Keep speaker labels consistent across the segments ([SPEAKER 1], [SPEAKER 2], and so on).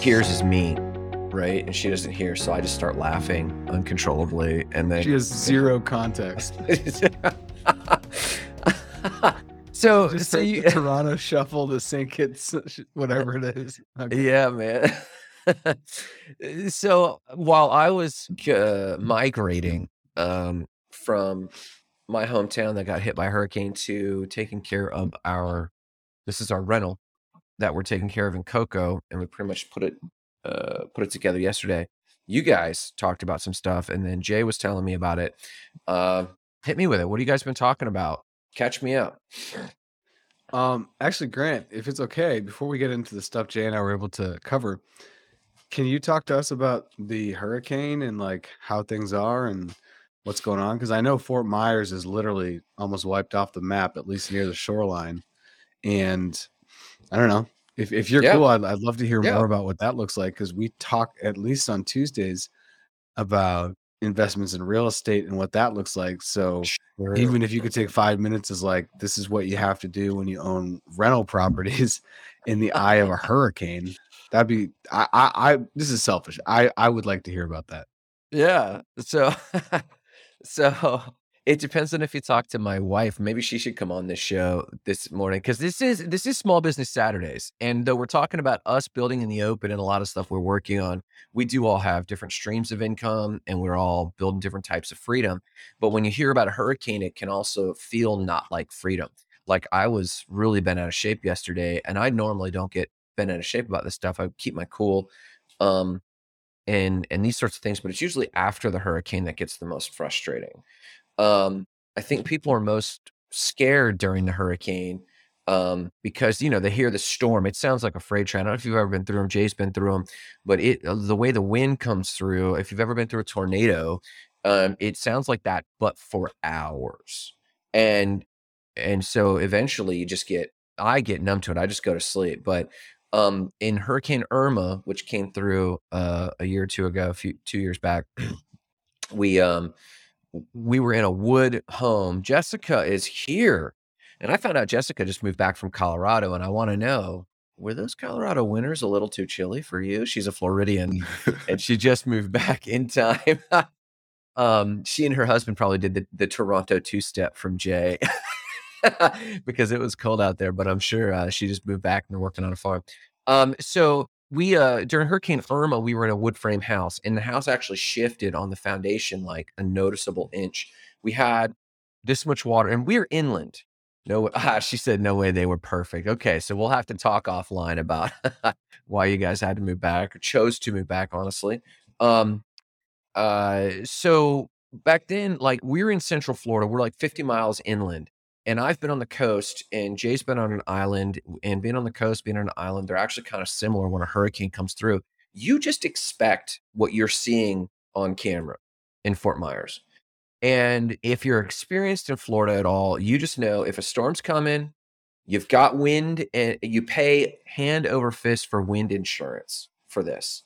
[SPEAKER 1] hears is me, right? And she doesn't hear, so I just start laughing uncontrollably, and then
[SPEAKER 2] She has zero context.
[SPEAKER 1] so,
[SPEAKER 2] Just
[SPEAKER 1] so you,
[SPEAKER 2] Toronto Shuffle, the St. Kitts, whatever it is. Okay.
[SPEAKER 1] yeah, man. so while I was uh, migrating um, from my hometown that got hit by hurricane to taking care of our, this is our rental that we're taking care of in Cocoa, and we pretty much put it uh, put it together yesterday. You guys talked about some stuff, and then Jay was telling me about it. Uh, hit me with it. What have you guys been talking about? Catch me up.
[SPEAKER 2] Um, actually, Grant, if it's okay, before we get into the stuff Jay and I were able to cover, can you talk to us about the hurricane and like how things are and what's going on? Because I know Fort Myers is literally almost wiped off the map, at least near the shoreline. And I don't know if if you're
[SPEAKER 1] Yeah.
[SPEAKER 2] cool, I'd, I'd love to hear
[SPEAKER 1] Yeah.
[SPEAKER 2] more about what that looks like because we talk at least on Tuesdays about investments in real estate and what that looks like. So even if you could take five minutes is like this is what you have to do when you own rental properties in the eye of a hurricane that'd be I, I i this is selfish i i would like to hear about that
[SPEAKER 1] Yeah. So, so it depends on if you talk to my wife. Maybe she should come on this show this morning because this is this is Small Business Saturdays, and though we're talking about us building in the open and a lot of stuff we're working on, we do all have different streams of income, and we're all building different types of freedom. But when you hear about a hurricane, it can also feel not like freedom. Like I was really bent out of shape yesterday, and I normally don't get bent out of shape about this stuff. I keep my cool. Um, and and these sorts of things but it's usually after the hurricane that gets the most frustrating um i think people are most scared during the hurricane um because you know they hear the storm. It sounds like a freight train. I don't know if you've ever been through them jay's been through them but it uh, the way the wind comes through if you've ever been through a tornado um it sounds like that but for hours. And and so eventually you just get i get numb to it. I just go to sleep. But um in hurricane irma which came through uh a year or two ago a few two years back we um we were in a wood home. Jessica is here. And i found out jessica just moved back from colorado and i want to know were those colorado winters a little too chilly for you? She's a floridian and she just moved back in time. Um she and her husband probably did the, the toronto two step from jay because it was cold out there but i'm sure uh, she just moved back and they're working on a farm. Um so we uh during hurricane irma we were in a wood frame house and the house actually shifted on the foundation like a noticeable inch. We had this much water and we're inland. No ah, she said no way they were perfect. Okay so we'll have to talk offline about why you guys had to move back or chose to move back honestly. Um uh so back then like we're in central florida we're like 50 miles inland and i've been on the coast and jay's been on an island and being on the coast being on an island they're actually kind of similar when a hurricane comes through. You just expect what you're seeing on camera in fort myers. And if you're experienced in florida at all you just know if a storm's coming you've got wind and you pay hand over fist for wind insurance for this.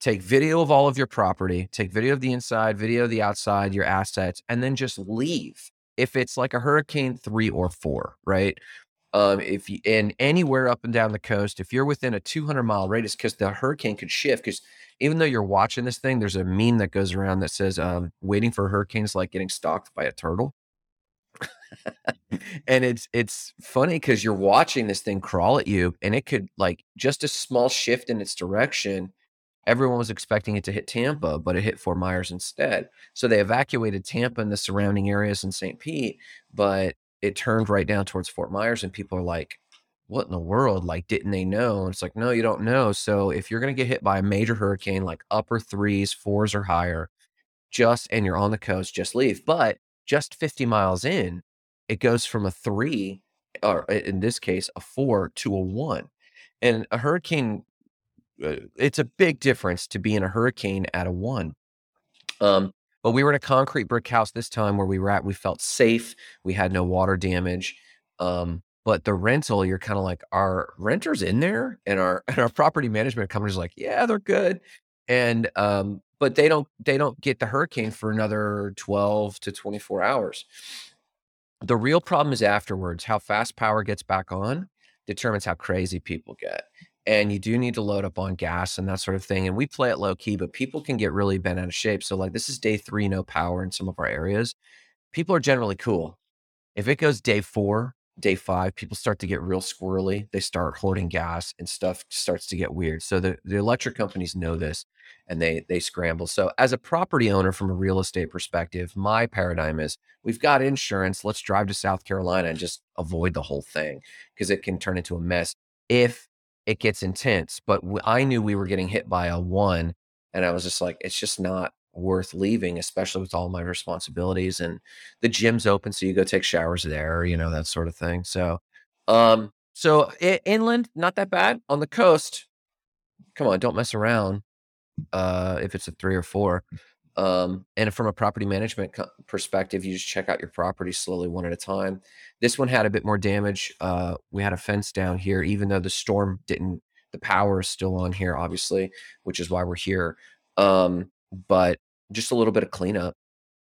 [SPEAKER 1] Take video of all of your property, take video of the inside, video of the outside, your assets, and then just leave. If it's like a hurricane three or four, right? Um, if you and anywhere up and down the coast, if you're within a 200 mile radius, because the hurricane could shift. Because even though you're watching this thing, there's a meme that goes around that says, um, "Waiting for hurricanes like getting stalked by a turtle." and it's it's funny because you're watching this thing crawl at you, and it could like just a small shift in its direction everyone was expecting it to hit Tampa, but it hit Fort Myers instead. So they evacuated Tampa and the surrounding areas in St. Pete, but it turned right down towards Fort Myers, and people are like, "What in the world? Like, didn't they know?" And it's like, no, you don't know. So if you're going to get hit by a major hurricane, like upper threes, fours, or higher, just and you're on the coast, just leave. But just 50 miles in, it goes from a three, or in this case, a four to a one. And a hurricane it's a big difference to be in a hurricane at a one. Um, but we were in a concrete brick house this time where we were at. We felt safe. We had no water damage. Um, but the rental, you're kind of like, are renters in there? And our and our property management company's like, yeah, they're good. And um, but they don't they don't get the hurricane for another 12 to 24 hours. The real problem is afterwards. How fast power gets back on determines how crazy people get. And you do need to load up on gas and that sort of thing. And we play it low key, but people can get really bent out of shape. So like this is day three, no power in some of our areas. People are generally cool. If it goes day four, day five, people start to get real squirrely. They start hoarding gas and stuff starts to get weird. So the, the electric companies know this and they they scramble. So as a property owner from a real estate perspective, my paradigm is we've got insurance. Let's drive to South Carolina and just avoid the whole thing because it can turn into a mess if it gets intense. But w- I knew we were getting hit by a one, and I was just like, it's just not worth leaving, especially with all my responsibilities. And the gym's open, so you go take showers there, you know, that sort of thing. So, um, so I- inland, not that bad. On the coast, come on, don't mess around. Uh, if it's a three or four. Um, and from a property management co- perspective, you just check out your property slowly, one at a time. This one had a bit more damage. Uh, we had a fence down here, even though the storm didn't. The power is still on here, obviously, which is why we're here. Um, but just a little bit of cleanup,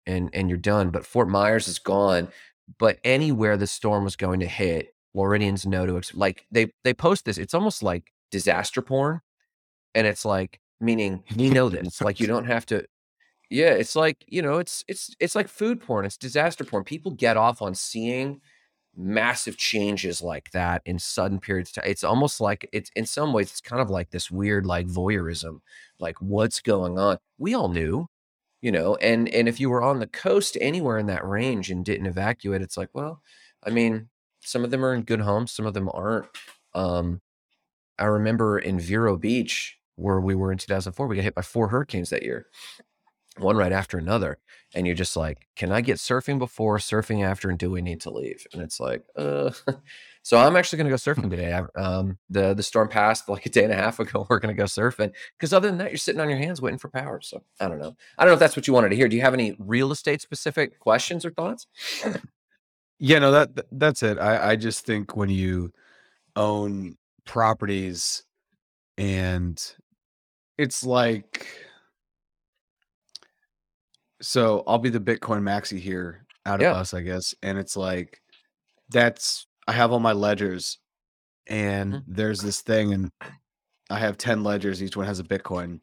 [SPEAKER 1] and and you're done. But Fort Myers is gone. But anywhere the storm was going to hit, Floridians know to ex- like they they post this. It's almost like disaster porn, and it's like meaning we know this. like you don't have to yeah, it's like, you know, it's it's it's like food porn, it's disaster porn. People get off on seeing massive changes like that in sudden periods of time. It's almost like it's in some ways it's kind of like this weird like voyeurism, like what's going on. We all knew, you know, and and if you were on the coast anywhere in that range and didn't evacuate, it's like, well, I mean, some of them are in good homes, some of them aren't. Um, I remember in Vero Beach where we were in 2004, we got hit by four hurricanes that year one right after another and you're just like can i get surfing before surfing after and do we need to leave? And it's like uh so i'm actually going to go surfing today I, um the the storm passed like a day and a half ago we're going to go surfing because other than that you're sitting on your hands waiting for power so i don't know. I don't know if that's what you wanted to hear do you have any real estate specific questions or thoughts?
[SPEAKER 2] Yeah, no, that that's it. I I just think when you own properties and it's like so I'll be the Bitcoin maxi here out of
[SPEAKER 1] yeah
[SPEAKER 2] us, I guess. And it's like that's I have all my ledgers and
[SPEAKER 1] hmm
[SPEAKER 2] there's this thing and I have 10 ledgers, each one has a Bitcoin,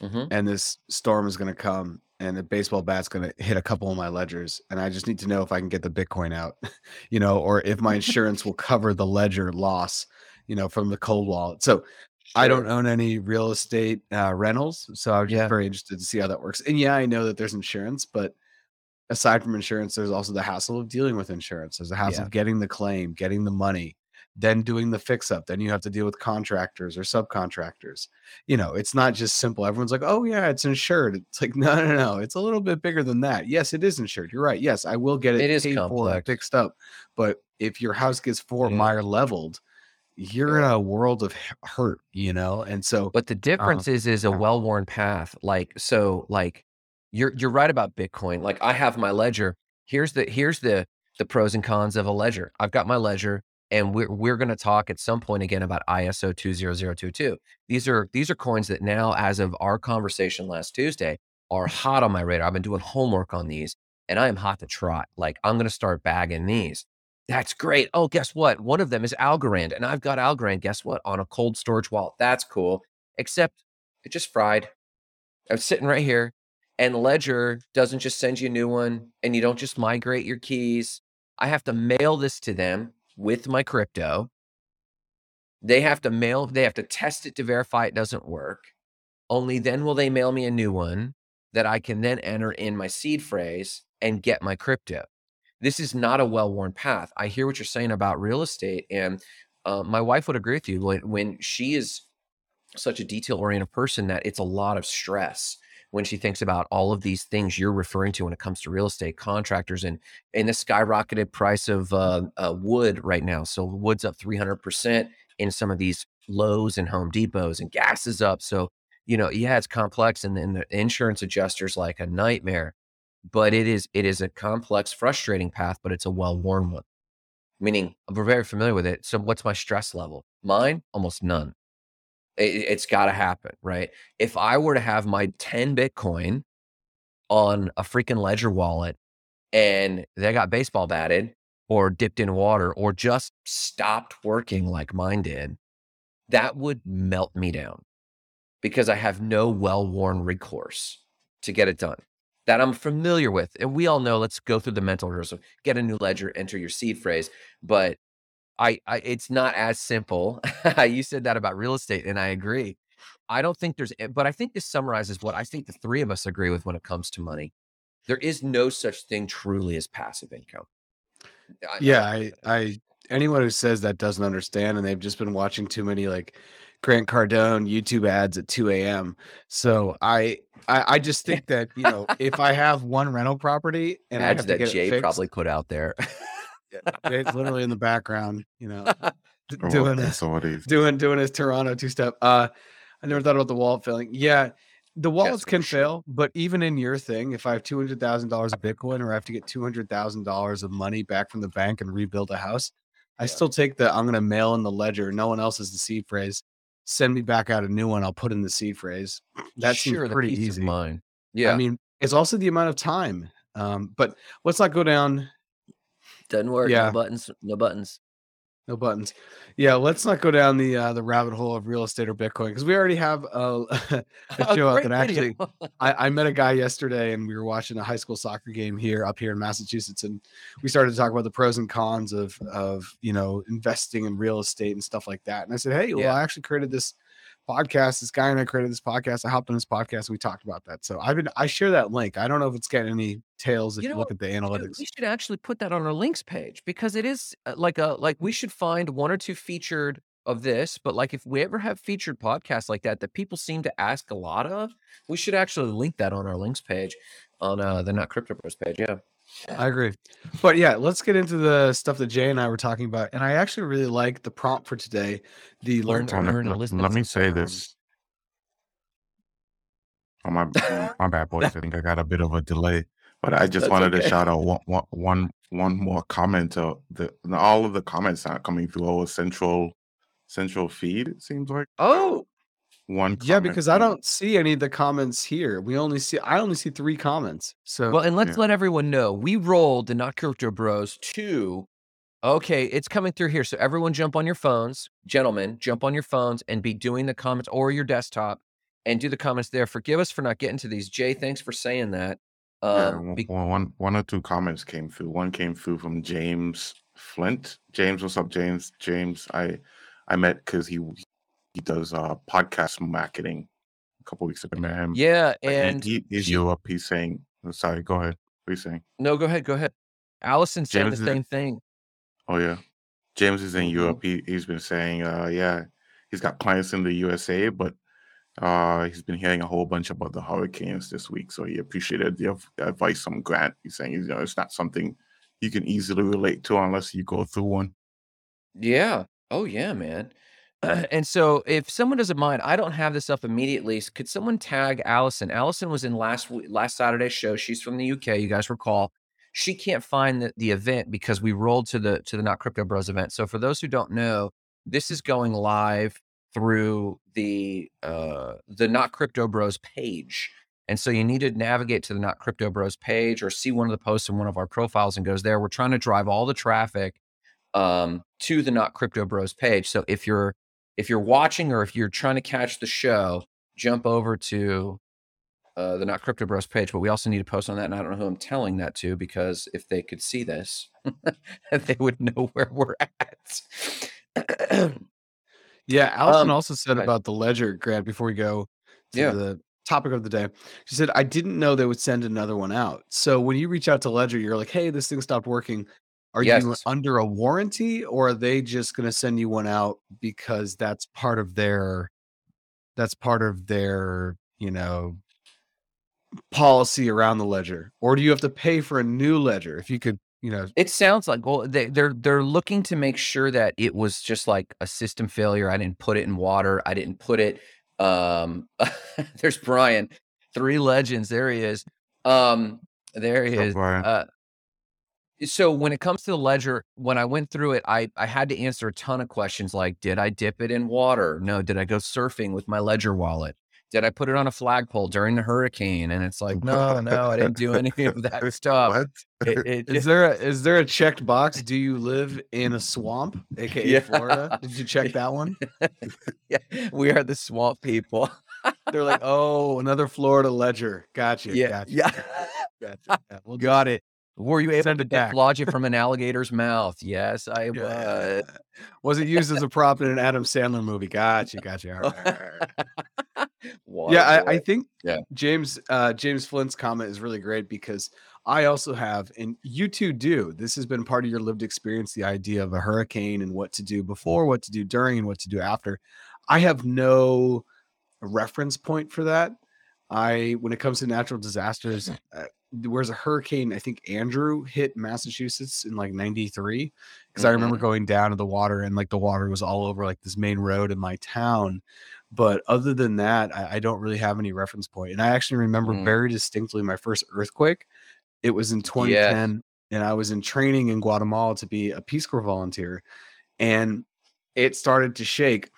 [SPEAKER 1] hmm
[SPEAKER 2] and this storm is gonna come and a baseball bat's gonna hit a couple of my ledgers. And I just need to know if I can get the Bitcoin out, you know, or if my insurance will cover the ledger loss, you know, from the cold wallet. So I don't own any real estate uh, rentals, so I was just
[SPEAKER 1] yeah
[SPEAKER 2] very interested to see how that works. And yeah, I know that there's insurance, but aside from insurance, there's also the hassle of dealing with insurance. There's the hassle
[SPEAKER 1] yeah
[SPEAKER 2] of getting the claim, getting the money, then doing the fix up. Then you have to deal with contractors or subcontractors. You know, it's not just simple. Everyone's like, oh, yeah, it's insured. It's like, no, no, no. It's a little bit bigger than that. Yes, it is insured. You're right. Yes, I will get
[SPEAKER 1] it
[SPEAKER 2] it
[SPEAKER 1] is
[SPEAKER 2] paid for and
[SPEAKER 1] complex
[SPEAKER 2] fixed up. But if your house gets four
[SPEAKER 1] yeah
[SPEAKER 2] mile leveled, you're in a world of hurt, you know? And so,
[SPEAKER 1] But the
[SPEAKER 2] um,
[SPEAKER 1] difference is is a well-worn path. Like, so like you're you're right about Bitcoin. Like I have my ledger. Here's the here's the the pros and cons of a ledger. I've got my ledger and we're we're going to talk at some point again about ISO 20022. These are these are coins that now as of our conversation last Tuesday are hot on my radar. I've been doing homework on these and I am hot to trot. Like I'm going to start bagging these. That's great. Oh, guess what? One of them is Algorand, and I've got Algorand, guess what? On a cold storage wallet. That's cool. Except it just fried. I'm sitting right here, and Ledger doesn't just send you a new one, and you don't just migrate your keys. I have to mail this to them with my crypto. They have to mail, they have to test it to verify it doesn't work. Only then will they mail me a new one that I can then enter in my seed phrase and get my crypto. This is not a well worn path. I hear what you're saying about real estate. And uh, my wife would agree with you when, when she is such a detail oriented person that it's a lot of stress when she thinks about all of these things you're referring to when it comes to real estate contractors and and the skyrocketed price of uh, uh, wood right now. So wood's up 300% in some of these Lowe's and Home Depots and gas is up. So, you know, yeah, it's complex and then the insurance adjuster's like a nightmare, but it is it is a complex, frustrating path, but it's a well-worn one. Meaning we're very familiar with it. So what's my stress level? Mine, almost none it, it's got to happen, right? If I were to have my 10 Bitcoin on a freaking Ledger wallet and they got baseball batted or dipped in water or just stopped working like mine did, that would melt me down because I have no well worn recourse to get it done that I'm familiar with. And we all know, let's go through the mental rehearsal, get a new ledger, enter your seed phrase. But I, I it's not as simple. you said that about real estate, and I agree. I don't think there's, eh, but I think this summarizes what I think the three of us agree with when it comes to money. There is no such thing truly as passive income.
[SPEAKER 2] I, yeah, I, I, anyone who says that doesn't understand, and they've just been watching too many like Grant Cardone YouTube ads at 2 a.m. So I, I, I just think that you know if I have one rental property and
[SPEAKER 1] ads
[SPEAKER 2] I have
[SPEAKER 1] that
[SPEAKER 2] to get
[SPEAKER 1] Jay
[SPEAKER 2] it fixed,
[SPEAKER 1] probably put out there.
[SPEAKER 2] Jay's literally in the background, you know,
[SPEAKER 3] Oh,
[SPEAKER 2] doing
[SPEAKER 3] that's what it is.
[SPEAKER 2] doing doing his Toronto two step. Uh, I never thought about the wallet failing. Yeah, the wallets
[SPEAKER 1] for
[SPEAKER 2] can
[SPEAKER 1] sure.
[SPEAKER 2] fail, but even in your thing, if I have two hundred thousand dollars of Bitcoin or I have to get two hundred thousand dollars of money back from the bank and rebuild a house, I
[SPEAKER 1] Yeah.
[SPEAKER 2] still take the I'm gonna mail in the ledger. No one else is the seed phrase. Send me back out a new one. I'll put in the seed phrase. That seems
[SPEAKER 1] sure, the
[SPEAKER 2] pretty easy.
[SPEAKER 1] Mine. Yeah,
[SPEAKER 2] I mean, it's also the amount of time. Um, but let's not go down
[SPEAKER 1] doesn't work.
[SPEAKER 2] yeah.
[SPEAKER 1] No buttons. No buttons.
[SPEAKER 2] No buttons. Yeah, let's not go down the uh, the rabbit hole of real estate or Bitcoin because we already have a, a show
[SPEAKER 1] great
[SPEAKER 2] that actually. I, I met a guy yesterday and we were watching a high school soccer game here up here in Massachusetts and we started to talk about the pros and cons of of you know investing in real estate and stuff like that. And I said, hey, well,
[SPEAKER 1] Yeah.
[SPEAKER 2] I actually created this podcast. This guy and I created this podcast. I hopped on this podcast and we talked about that. So I've been I share that link. I don't know if it's getting any tails if
[SPEAKER 1] You
[SPEAKER 2] you, look at the analytics.
[SPEAKER 1] we should actually put that on our links page because it is uh, like a like we should find one or two featured of this, but like if we ever have featured podcasts like that that people seem to ask a lot of, we should actually link that on our links page on uh the not crypto bros page. Yeah.
[SPEAKER 2] I agree. But yeah, let's get into the stuff that Jay and I were talking about. And I actually really like the prompt for today. The learn to
[SPEAKER 1] Learn-
[SPEAKER 3] let,
[SPEAKER 1] to listen
[SPEAKER 3] let me say this. Oh my, my bad, boys. I think I got a bit of a delay, but I just
[SPEAKER 1] That's
[SPEAKER 3] wanted
[SPEAKER 1] okay.
[SPEAKER 3] to shout out one, one, one, one more comment. Uh, to the all of the comments are coming through our central central feed. It seems like
[SPEAKER 1] Oh,
[SPEAKER 3] one.
[SPEAKER 2] yeah, because I don't see any of the comments here. We only see I only see three comments. So
[SPEAKER 1] well, and let's
[SPEAKER 3] Yeah.
[SPEAKER 1] let everyone know we rolled the not crypto bros to okay, it's coming through here. So everyone jump on your phones, gentlemen, jump on your phones and be doing the comments or your desktop and do the comments there. Forgive us for not getting to these. Jay, thanks for saying that.
[SPEAKER 3] Yeah,
[SPEAKER 1] Um,
[SPEAKER 3] one-
[SPEAKER 1] be-
[SPEAKER 3] one- one- one or two comments came through. One came through from James Flint. James, what's up, James? James, I I met because he he does uh podcast marketing. A couple weeks ago, I met him.
[SPEAKER 1] yeah,
[SPEAKER 3] and
[SPEAKER 1] and
[SPEAKER 3] he
[SPEAKER 1] she-
[SPEAKER 3] Europe. He's saying, oh, sorry, go ahead. What are you saying?
[SPEAKER 1] no, go ahead, go ahead. Allison said
[SPEAKER 3] James
[SPEAKER 1] the same thing.
[SPEAKER 3] Oh yeah, James is in
[SPEAKER 1] Mhm.
[SPEAKER 3] Europe. He he's been saying, uh, yeah, he's got clients in the USA, but uh, he's been hearing a whole bunch about the hurricanes this week. So he appreciated the av- advice from Grant. He's saying, you know, it's not something you can easily relate to unless you go through one.
[SPEAKER 1] Yeah. Oh yeah, man. And so if someone doesn't mind, I don't have this up immediately. Could someone tag Allison? Allison was in last last Saturday's show. She's from the UK. You guys recall? She can't find the, the event because we rolled to the to the Not Crypto Bros event. So for those who don't know, this is going live through the uh the Not Crypto Bros page. And so you need to navigate to the Not Crypto Bros page or see one of the posts in one of our profiles and goes there. We're trying to drive all the traffic um, to the Not Crypto Bros page. So if you're if you're watching or if you're trying to catch the show, jump over to uh, the Not Crypto Bros page. But we also need to post on that, and I don't know who I'm telling that to because if they could see this, they would know where we're at.
[SPEAKER 2] Yeah, Allison
[SPEAKER 1] Um,
[SPEAKER 2] also said about the ledger grant before we go to
[SPEAKER 1] Yeah.
[SPEAKER 2] the topic of the day. She said, I didn't know they would send another one out. So when you reach out to Ledger, you're like, hey, this thing stopped working. Are you under a warranty or are they just going to send you one out because that's part of their that's part of their, you know, policy around the ledger? Or do you have to pay for a new ledger? If you could, you know,
[SPEAKER 1] It sounds like well, they, they're they're looking to make sure that it was just like a system failure. I didn't put it in water. I didn't put it. Um, there's Brian, three legends. There he is. Um, there he is.
[SPEAKER 3] Brian?
[SPEAKER 1] Uh, so when it comes to the ledger, when I went through it, I I had to answer a ton of questions like, did I dip it in water? No. Did I go surfing with my ledger wallet? Did I put it on a flagpole during the hurricane? And it's like, no, no, I didn't do any of that stuff.
[SPEAKER 3] What?
[SPEAKER 1] It, it
[SPEAKER 2] Is there a is there a checked box? Do you live in a swamp, aka
[SPEAKER 1] Yeah.
[SPEAKER 2] Florida? Did you check that one?
[SPEAKER 1] yeah, we are the swamp people.
[SPEAKER 2] They're like, oh, another Florida ledger. Gotcha.
[SPEAKER 1] Yeah,
[SPEAKER 2] gotcha,
[SPEAKER 1] yeah.
[SPEAKER 2] gotcha. Yeah, we'll
[SPEAKER 1] Got it. Were you able to dislodge it from an alligator's mouth? Yes, I was.
[SPEAKER 2] Yeah. Was it used as a prop in an Adam Sandler movie? Gotcha, gotcha. All right, all right, all right. yeah, I, I think
[SPEAKER 1] Yeah.
[SPEAKER 2] James uh, James Flint's comment is really great because I also have, and you two do. This has been part of your lived experience, the idea of a hurricane and what to do before, what to do during, and what to do after. I have no reference point for that. I, when it comes to natural disasters, there was a hurricane. I think Andrew hit Massachusetts in like '93 because I remember going down to the water and like the water was all over like this main road in my town. But other than that, I, I don't really have any reference point. And I actually remember
[SPEAKER 1] Mm.
[SPEAKER 2] very distinctly my first earthquake. It was in 2010, and I was in training in Guatemala to be a Peace Corps volunteer, and it started to shake.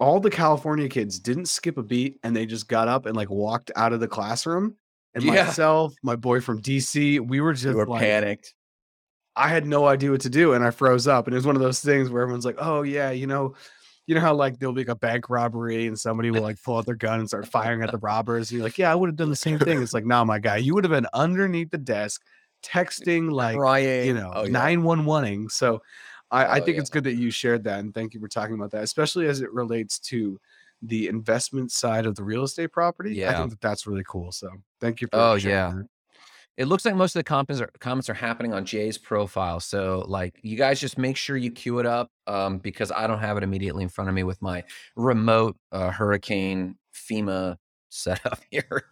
[SPEAKER 2] All the California kids didn't skip a beat, and they just got up and like walked out of the classroom. And
[SPEAKER 1] Yeah.
[SPEAKER 2] myself, my boy from DC, we were just
[SPEAKER 1] You were
[SPEAKER 2] like,
[SPEAKER 1] panicked.
[SPEAKER 2] I had no idea what to do and I froze up. And it was one of those things where everyone's like, oh, yeah, you know, you know how like there'll be like a bank robbery and somebody will like pull out their gun and start firing at the robbers. And you're like, yeah, I would have done the same thing. It's like, no, my guy, you would have been underneath the desk texting like,
[SPEAKER 1] Crying.
[SPEAKER 2] you know,
[SPEAKER 1] Oh, yeah.
[SPEAKER 2] 911ing. So I, I
[SPEAKER 1] Oh,
[SPEAKER 2] think
[SPEAKER 1] yeah.
[SPEAKER 2] it's good that you shared that. And thank you for talking about that, especially as it relates to the investment side of the real estate property.
[SPEAKER 1] Yeah.
[SPEAKER 2] I think that that's really cool. So thank you for
[SPEAKER 1] Oh,
[SPEAKER 2] sharing
[SPEAKER 1] yeah.
[SPEAKER 2] that.
[SPEAKER 1] It looks like most of the comments are comments are happening on Jay's profile. So like you guys just make sure you queue it up um, because I don't have it immediately in front of me with my remote uh, hurricane FEMA setup here.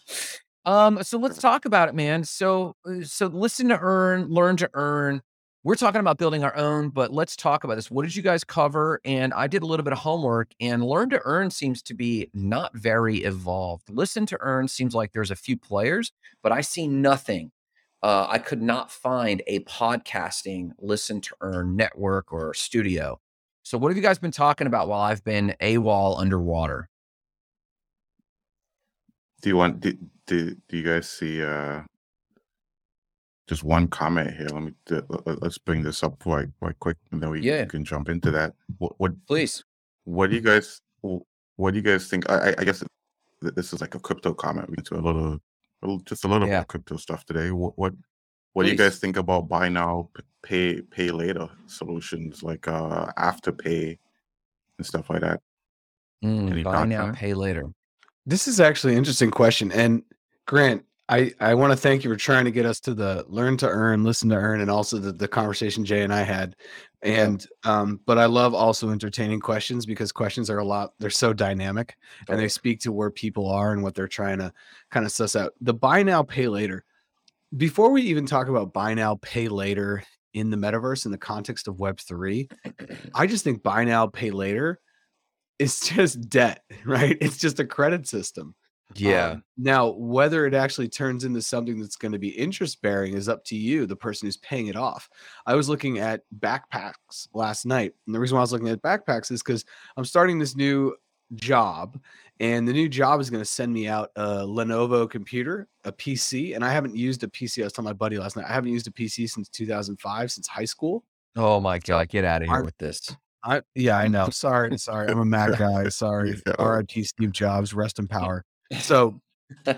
[SPEAKER 1] Um, so let's talk about it, man. So uh, so listen to earn, learn to earn. We're talking about building our own, but let's talk about this. What did you guys cover? And I did a little bit of homework, and learn to earn seems to be not very evolved. Listen to earn seems like there's a few players, but I see nothing. Uh, I could not find a podcasting listen to earn network or studio. So, what have you guys been talking about while I've been AWOL underwater?
[SPEAKER 3] Do you want do, do, do you guys see uh just one comment here? Let me do, let- let- let's bring this up quite quite quick and then we
[SPEAKER 1] Yeah.
[SPEAKER 3] can jump into that. What what
[SPEAKER 1] Please.
[SPEAKER 3] what do you guys what do you guys think? I I, I guess this is like a crypto comment. We get to a little, a little just a little
[SPEAKER 1] Yeah.
[SPEAKER 3] of crypto stuff today. What what what do you guys think about buy now pay pay later solutions like uh afterpay and stuff like that?
[SPEAKER 1] Mm, buy now, pay later.
[SPEAKER 2] This is actually an interesting question. And Grant, I, I want to thank you for trying to get us to the learn to earn, listen to earn, and also the, the conversation Jay and I had. And um, but I love also entertaining questions because questions are a lot, they're so dynamic and they speak to where people are and what they're trying to kind of suss out. The buy now, pay later. Before we even talk about buy now, pay later in the metaverse in the context of Web3, I just think buy now, pay later is just debt, right? It's just a credit system.
[SPEAKER 1] Yeah.
[SPEAKER 2] Um, now, whether it actually turns into something that's going to be interest bearing is up to you, the person who's paying it off. I was looking at backpacks last night. And the reason why I was looking at backpacks is because I'm starting this new job, and the new job is going to send me out a Lenovo computer, a PC. And I haven't used a PC. I was telling my buddy last night, I haven't used a PC since 2005, since high school.
[SPEAKER 1] oh my God. Get out of here
[SPEAKER 2] I'm-
[SPEAKER 1] with this.
[SPEAKER 2] I yeah, I know. Sorry, sorry. I'm a Mac guy. Sorry. R.I.P. Steve Jobs. Rest in power. So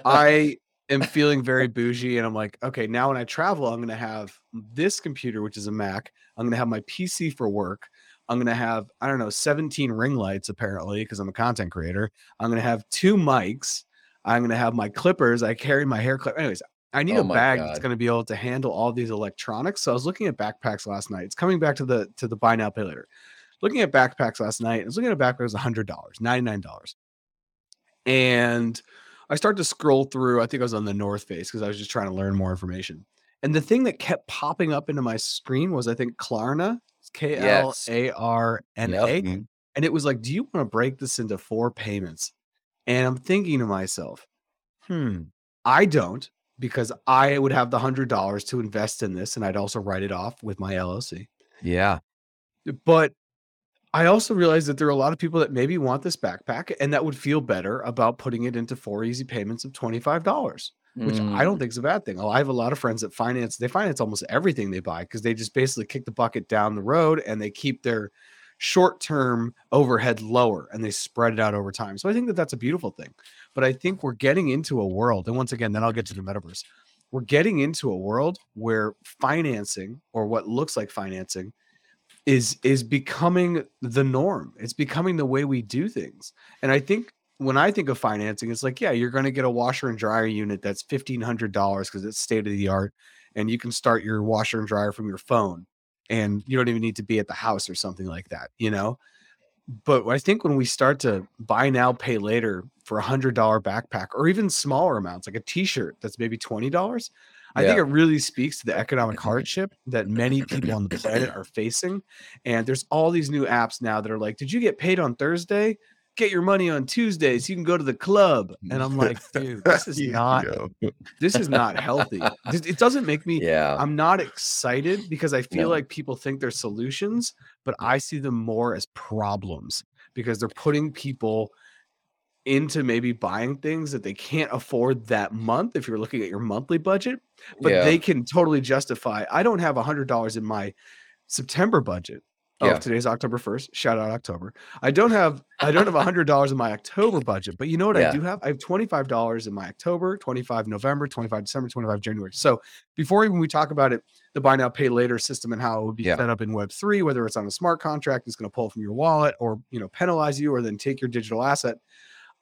[SPEAKER 2] I am feeling very bougie, and I'm like, okay, now when I travel, I'm gonna have this computer, which is a Mac. I'm gonna have my PC for work. I'm gonna have I don't know 17 ring lights apparently because I'm a content creator. I'm gonna have two mics. I'm gonna have my clippers. I carry my hair clip. Anyways, I need
[SPEAKER 1] Oh
[SPEAKER 2] a bag that's gonna be able to handle all these electronics. So I was looking at backpacks last night. It's coming back to the to the buy now pay later. Looking at backpacks last night. I was looking at backpacks hundred dollars, ninety nine dollars, and I start to scroll through. I think I was on the North Face because I was just trying to learn more information. And the thing that kept popping up into my screen was I think Klarna, K L. A R N
[SPEAKER 1] Yep.
[SPEAKER 3] Mhm.
[SPEAKER 2] and it was like, do you want to break this into four payments? And I'm thinking to myself, hmm, I don't because I would have the hundred dollars to invest in this, and I'd also write it off with my LLC
[SPEAKER 1] Yeah.
[SPEAKER 2] but I also realized that there are a lot of people that maybe want this backpack and that would feel better about putting it into four easy payments of $25, which I don't
[SPEAKER 1] Mm,
[SPEAKER 2] think is a bad thing. I have a lot of friends that finance, they finance almost everything they buy because they just basically kick the bucket down the road and they keep their short term overhead lower and they spread it out over time. So I think that that's a beautiful thing. But I think we're getting into a world, and once again, then I'll get to the metaverse. We're getting into a world where financing or what looks like financing is is becoming the norm. It's becoming the way we do things. And I think when I think of financing, it's like, yeah, you're going to get a washer and dryer unit that's $1,500 because it's state of the art. And you can start your washer and dryer from your phone. And you don't even need to be at the house or something like that, you know? But I think when we start to buy now, pay later for a hundred dollar backpack or even smaller amounts, like a t-shirt that's maybe twenty dollars, I think it really speaks to the economic hardship that many people on the planet are facing. And there's all these new apps now that are like, Did you get paid on Thursday? Get your money on Tuesday so you can go to the club. And I'm like, dude, this is not this is not healthy. It doesn't make me
[SPEAKER 1] Yeah.
[SPEAKER 2] I'm not excited because I feel
[SPEAKER 1] No.
[SPEAKER 2] like people think they're solutions, but I see them more as problems because they're putting people into maybe buying things that they can't afford that month if you're looking at your monthly budget, but
[SPEAKER 1] Yeah.
[SPEAKER 2] they can totally justify. I don't have a hundred dollars in my September budget. Oh,
[SPEAKER 1] Yeah.
[SPEAKER 2] today's October 1st. Shout out October. I don't have I don't have a hundred dollars in my October budget, but you know what
[SPEAKER 1] Yeah.
[SPEAKER 2] I do have? I have $25 in my October, 25 November, 25 December, 25 January. So before even we talk about it, the buy now pay later system and how it would be
[SPEAKER 1] Yeah.
[SPEAKER 2] set up in web three, whether it's on a smart contract, it's going to pull from your wallet or you know penalize you or then take your digital asset.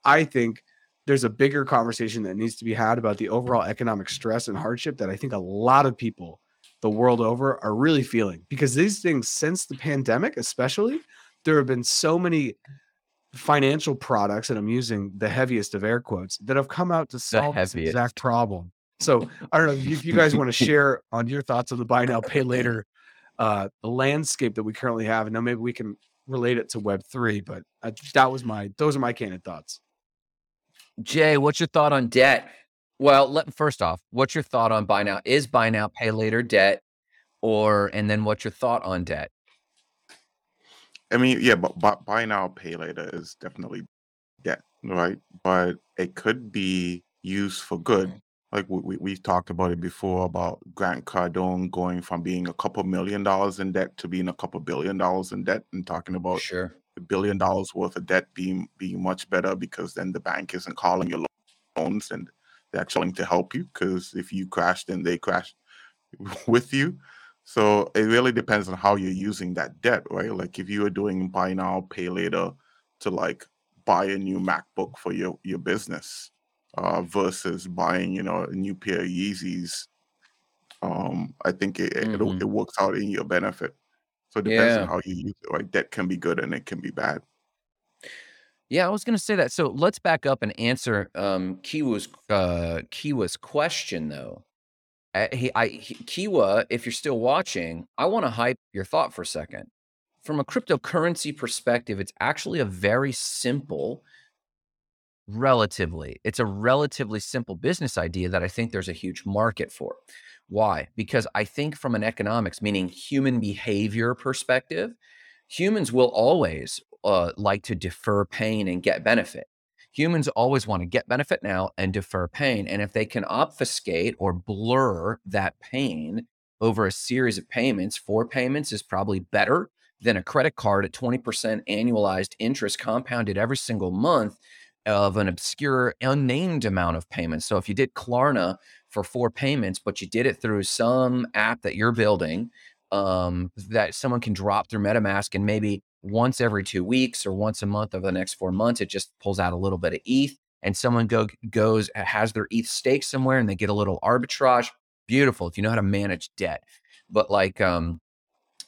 [SPEAKER 2] I think there's a bigger conversation that needs to be had about the overall economic stress and hardship that I think a lot of people the world over are really feeling because these things since the pandemic especially there have been so many financial products and I'm using the heaviest of air quotes that have come out to solve this exact problem. So I don't know if you guys want to share on your thoughts on the buy now pay later uh landscape that we currently have and now maybe we can relate it to web 3 but uh, that was my those are my candid thoughts.
[SPEAKER 1] Jay, what's your thought on debt? Well, let first off, what's your thought on buy now? Is buy now pay later debt, or and then what's your thought on debt?
[SPEAKER 3] I mean, yeah, but, but buy now, pay later is definitely debt, right? But it could be used for good. Like we, we, we talked about it before about Grant Cardone going from being a couple million dollars in debt to being a couple billion dollars in debt and talking about
[SPEAKER 1] Sure.
[SPEAKER 3] Billion dollars worth of debt being being much better because then the bank isn't calling your loans and they're actually willing to help you because if you crash, then they crash with you. So it really depends on how you're using that debt, right? Like if you are doing buy now, pay later to like buy a new MacBook for your your business, uh, versus buying, you know, a new pair of Yeezys, um, I think it, it,
[SPEAKER 1] Mhm.
[SPEAKER 3] it works out in your benefit. So it depends
[SPEAKER 1] Yeah.
[SPEAKER 3] on how you use it, Like Debt can be good and it can be bad.
[SPEAKER 1] Yeah, I was going to say that. So let's back up and answer um, Kiwa's uh, Kiwa's question though. Uh, he, I, he, Kiwa, if you're still watching, I want to hype your thought for a second. From a cryptocurrency perspective, it's actually a very simple, relatively, it's a relatively simple business idea that I think there's a huge market for. Why? Because I think from an economics, meaning human behavior perspective, humans will always uh, like to defer pain and get benefit. Humans always want to get benefit now and defer pain. And if they can obfuscate or blur that pain over a series of payments, four payments is probably better than a credit card at 20% annualized interest compounded every single month of an obscure, unnamed amount of payments. So if you did Klarna for four payments, but you did it through some app that you're building, um, that someone can drop through MetaMask and maybe once every two weeks or once a month over the next four months, it just pulls out a little bit of ETH and someone go goes has their ETH stake somewhere and they get a little arbitrage. Beautiful if you know how to manage debt. But like um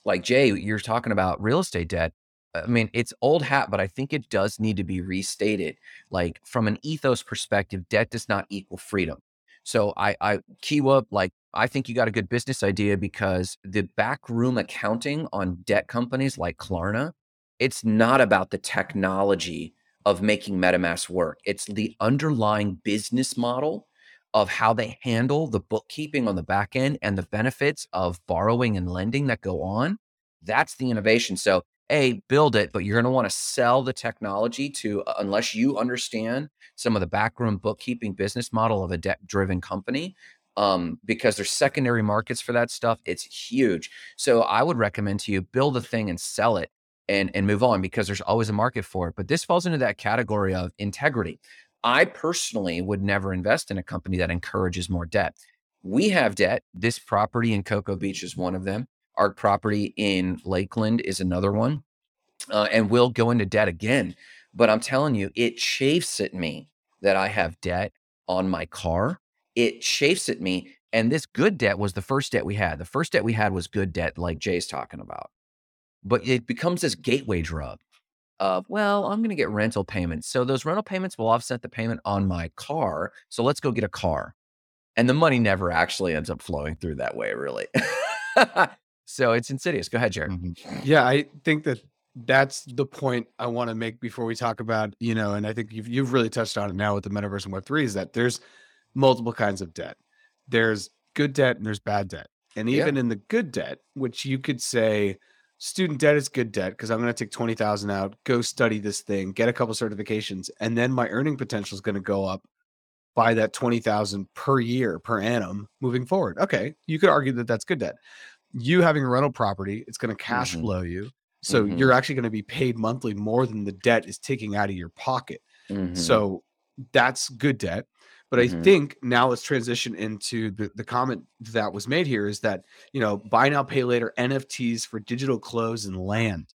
[SPEAKER 1] like Jay, you're talking about real estate debt. I mean, it's old hat, but I think it does need to be restated. Like from an ethos perspective, debt does not equal freedom. So I, I Kiwa, like I think you got a good business idea because the backroom accounting on debt companies like Klarna, it's not about the technology of making MetaMask work. It's the underlying business model of how they handle the bookkeeping on the back end and the benefits of borrowing and lending that go on. That's the innovation. So a build it, but you're going to want to sell the technology to uh, unless you understand some of the backroom bookkeeping business model of a debt driven company. Um, because there's secondary markets for that stuff. It's huge. So I would recommend to you build a thing and sell it and and move on because there's always a market for it. But this falls into that category of integrity. I personally would never invest in a company that encourages more debt. We have debt. This property in Cocoa Beach is one of them. Our property in Lakeland is another one. Uh, and we'll go into debt again. But I'm telling you, it chafes at me that I have debt on my car. It chafes at me. And this good debt was the first debt we had. The first debt we had was good debt, like Jay's talking about. But it becomes this gateway drug of, well, I'm going to get rental payments. So those rental payments will offset the payment on my car. So let's go get a car. And the money never actually ends up flowing through that way, really. so it's insidious. Go ahead, Jared.
[SPEAKER 2] Mm-hmm. Yeah, I think that that's the point I want to make before we talk about, you know, and I think you've you've really touched on it now with the metaverse and web3 is that there's multiple kinds of debt. There's good debt and there's bad debt. And even yeah. in the good debt, which you could say student debt is good debt because I'm going to take 20,000 out, go study this thing, get a couple certifications, and then my earning potential is going to go up by that 20,000 per year per annum moving forward. Okay, you could argue that that's good debt. You having a rental property, it's going to cash mm-hmm. flow you. So mm-hmm. you're actually going to be paid monthly more than the debt is taking out of your pocket. Mm-hmm. So that's good debt. But mm-hmm. I think now let's transition into the, the comment that was made here is that, you know, buy now, pay later NFTs for digital clothes and land.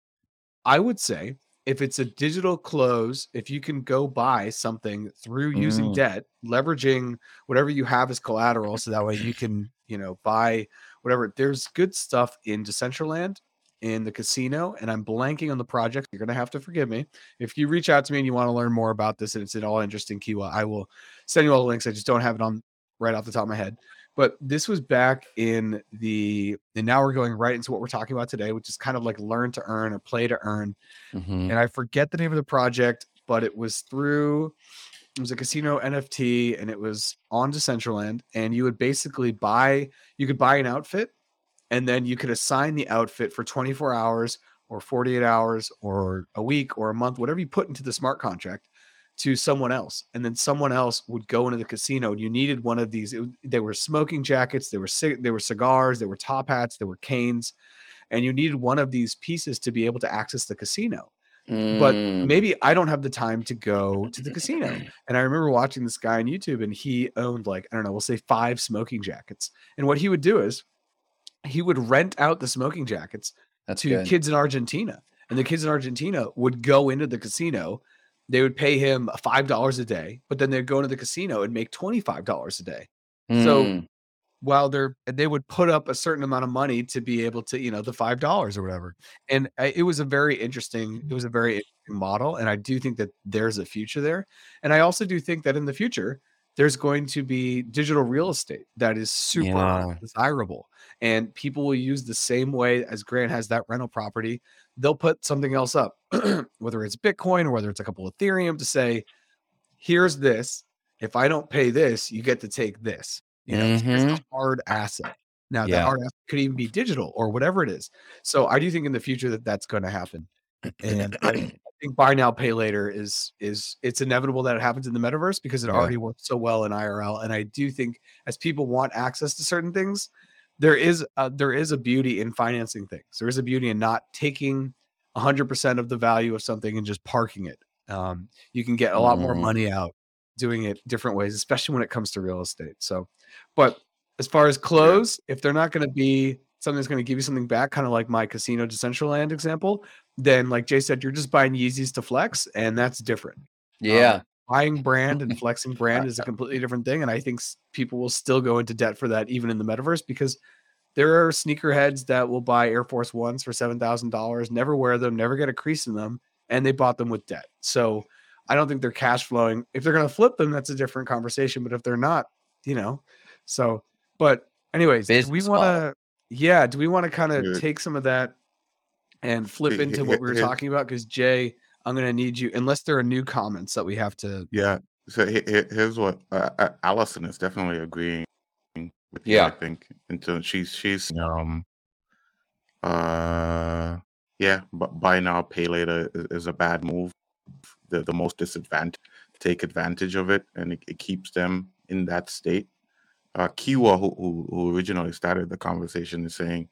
[SPEAKER 2] I would say if it's a digital close, if you can go buy something through using mm. debt, leveraging whatever you have as collateral, so that way you can, you know, buy whatever. There's good stuff in Decentraland in the casino, and I'm blanking on the project. You're gonna have to forgive me. If you reach out to me and you want to learn more about this and it's at all interesting, Kiwa, I will send you all the links. I just don't have it on right off the top of my head. But this was back in the, and now we're going right into what we're talking about today, which is kind of like learn to earn or play to earn. Mm-hmm. And I forget the name of the project, but it was through, it was a casino NFT and it was on Decentraland. And you would basically buy, you could buy an outfit and then you could assign the outfit for 24 hours or 48 hours or a week or a month, whatever you put into the smart contract to someone else. And then someone else would go into the casino and you needed one of these. They were smoking jackets, they were they were cigars, they were top hats, they were canes, and you needed one of these pieces to be able to access the casino. Mm. But maybe I don't have the time to go to the casino. And I remember watching this guy on YouTube and he owned like, I don't know, we'll say five smoking jackets. And what he would do is he would rent out the smoking jackets That's to good. kids in Argentina. And the kids in Argentina would go into the casino. They would pay him five dollars a day, but then they'd go into the casino and make twenty five dollars a day. Mm. So. While they're they would put up a certain amount of money to be able to you know the five dollars or whatever, and uh, it was a very interesting it mm-hmm. was a very interesting model, and I do think that there's a future there, and I also do think that in the future there's going to be digital real estate that is super yeah. desirable and people will use the same way as grant has that rental property. They'll put something else up whether it's bitcoin or whether it's a couple of ethereum to say here's this. If i don't pay this you get to take this you know mm-hmm. it's a hard asset now yeah. that hard asset could even be digital or whatever it is so i do think in the future that that's going to happen and I, think buy now pay later is is it's inevitable that it happens in the metaverse because it yeah. already works so well in IRL. And I do think as people want access to certain things, there is a, there is a beauty in financing things. There is a beauty in not taking 100% of the value of something and just parking it. Um, you can get a lot more mm-hmm. money out doing it different ways, especially when it comes to real estate. So, but as far as clothes, if they're not going to be something that's going to give you something back, kind of like my casino Decentraland example, then like Jay said, you're just buying Yeezys to flex, and that's different.
[SPEAKER 1] Yeah.
[SPEAKER 2] Um, buying brand and flexing brand is a completely different thing. And I think people will still go into debt for that, even in the metaverse, because there are sneakerheads that will buy Air Force Ones for $7,000, never wear them, never get a crease in them, and they bought them with debt. So I don't think they're cash flowing. If they're going to flip them, that's a different conversation. But if they're not, you know, so, but anyways, we want to yeah, do we want to kind of take some of that and flip into what we were talking about? Because Jay, I'm going to need you, unless there are new comments that we have to.
[SPEAKER 3] Yeah. So here's what uh, uh, Allison is definitely agreeing with you. I think until she's she's um uh Yeah, but buy now, pay later is, is a bad move. The the most disadvantaged take advantage of it, and it, it keeps them in that state. Uh, Kiwa, who, who, who originally started the conversation, is saying,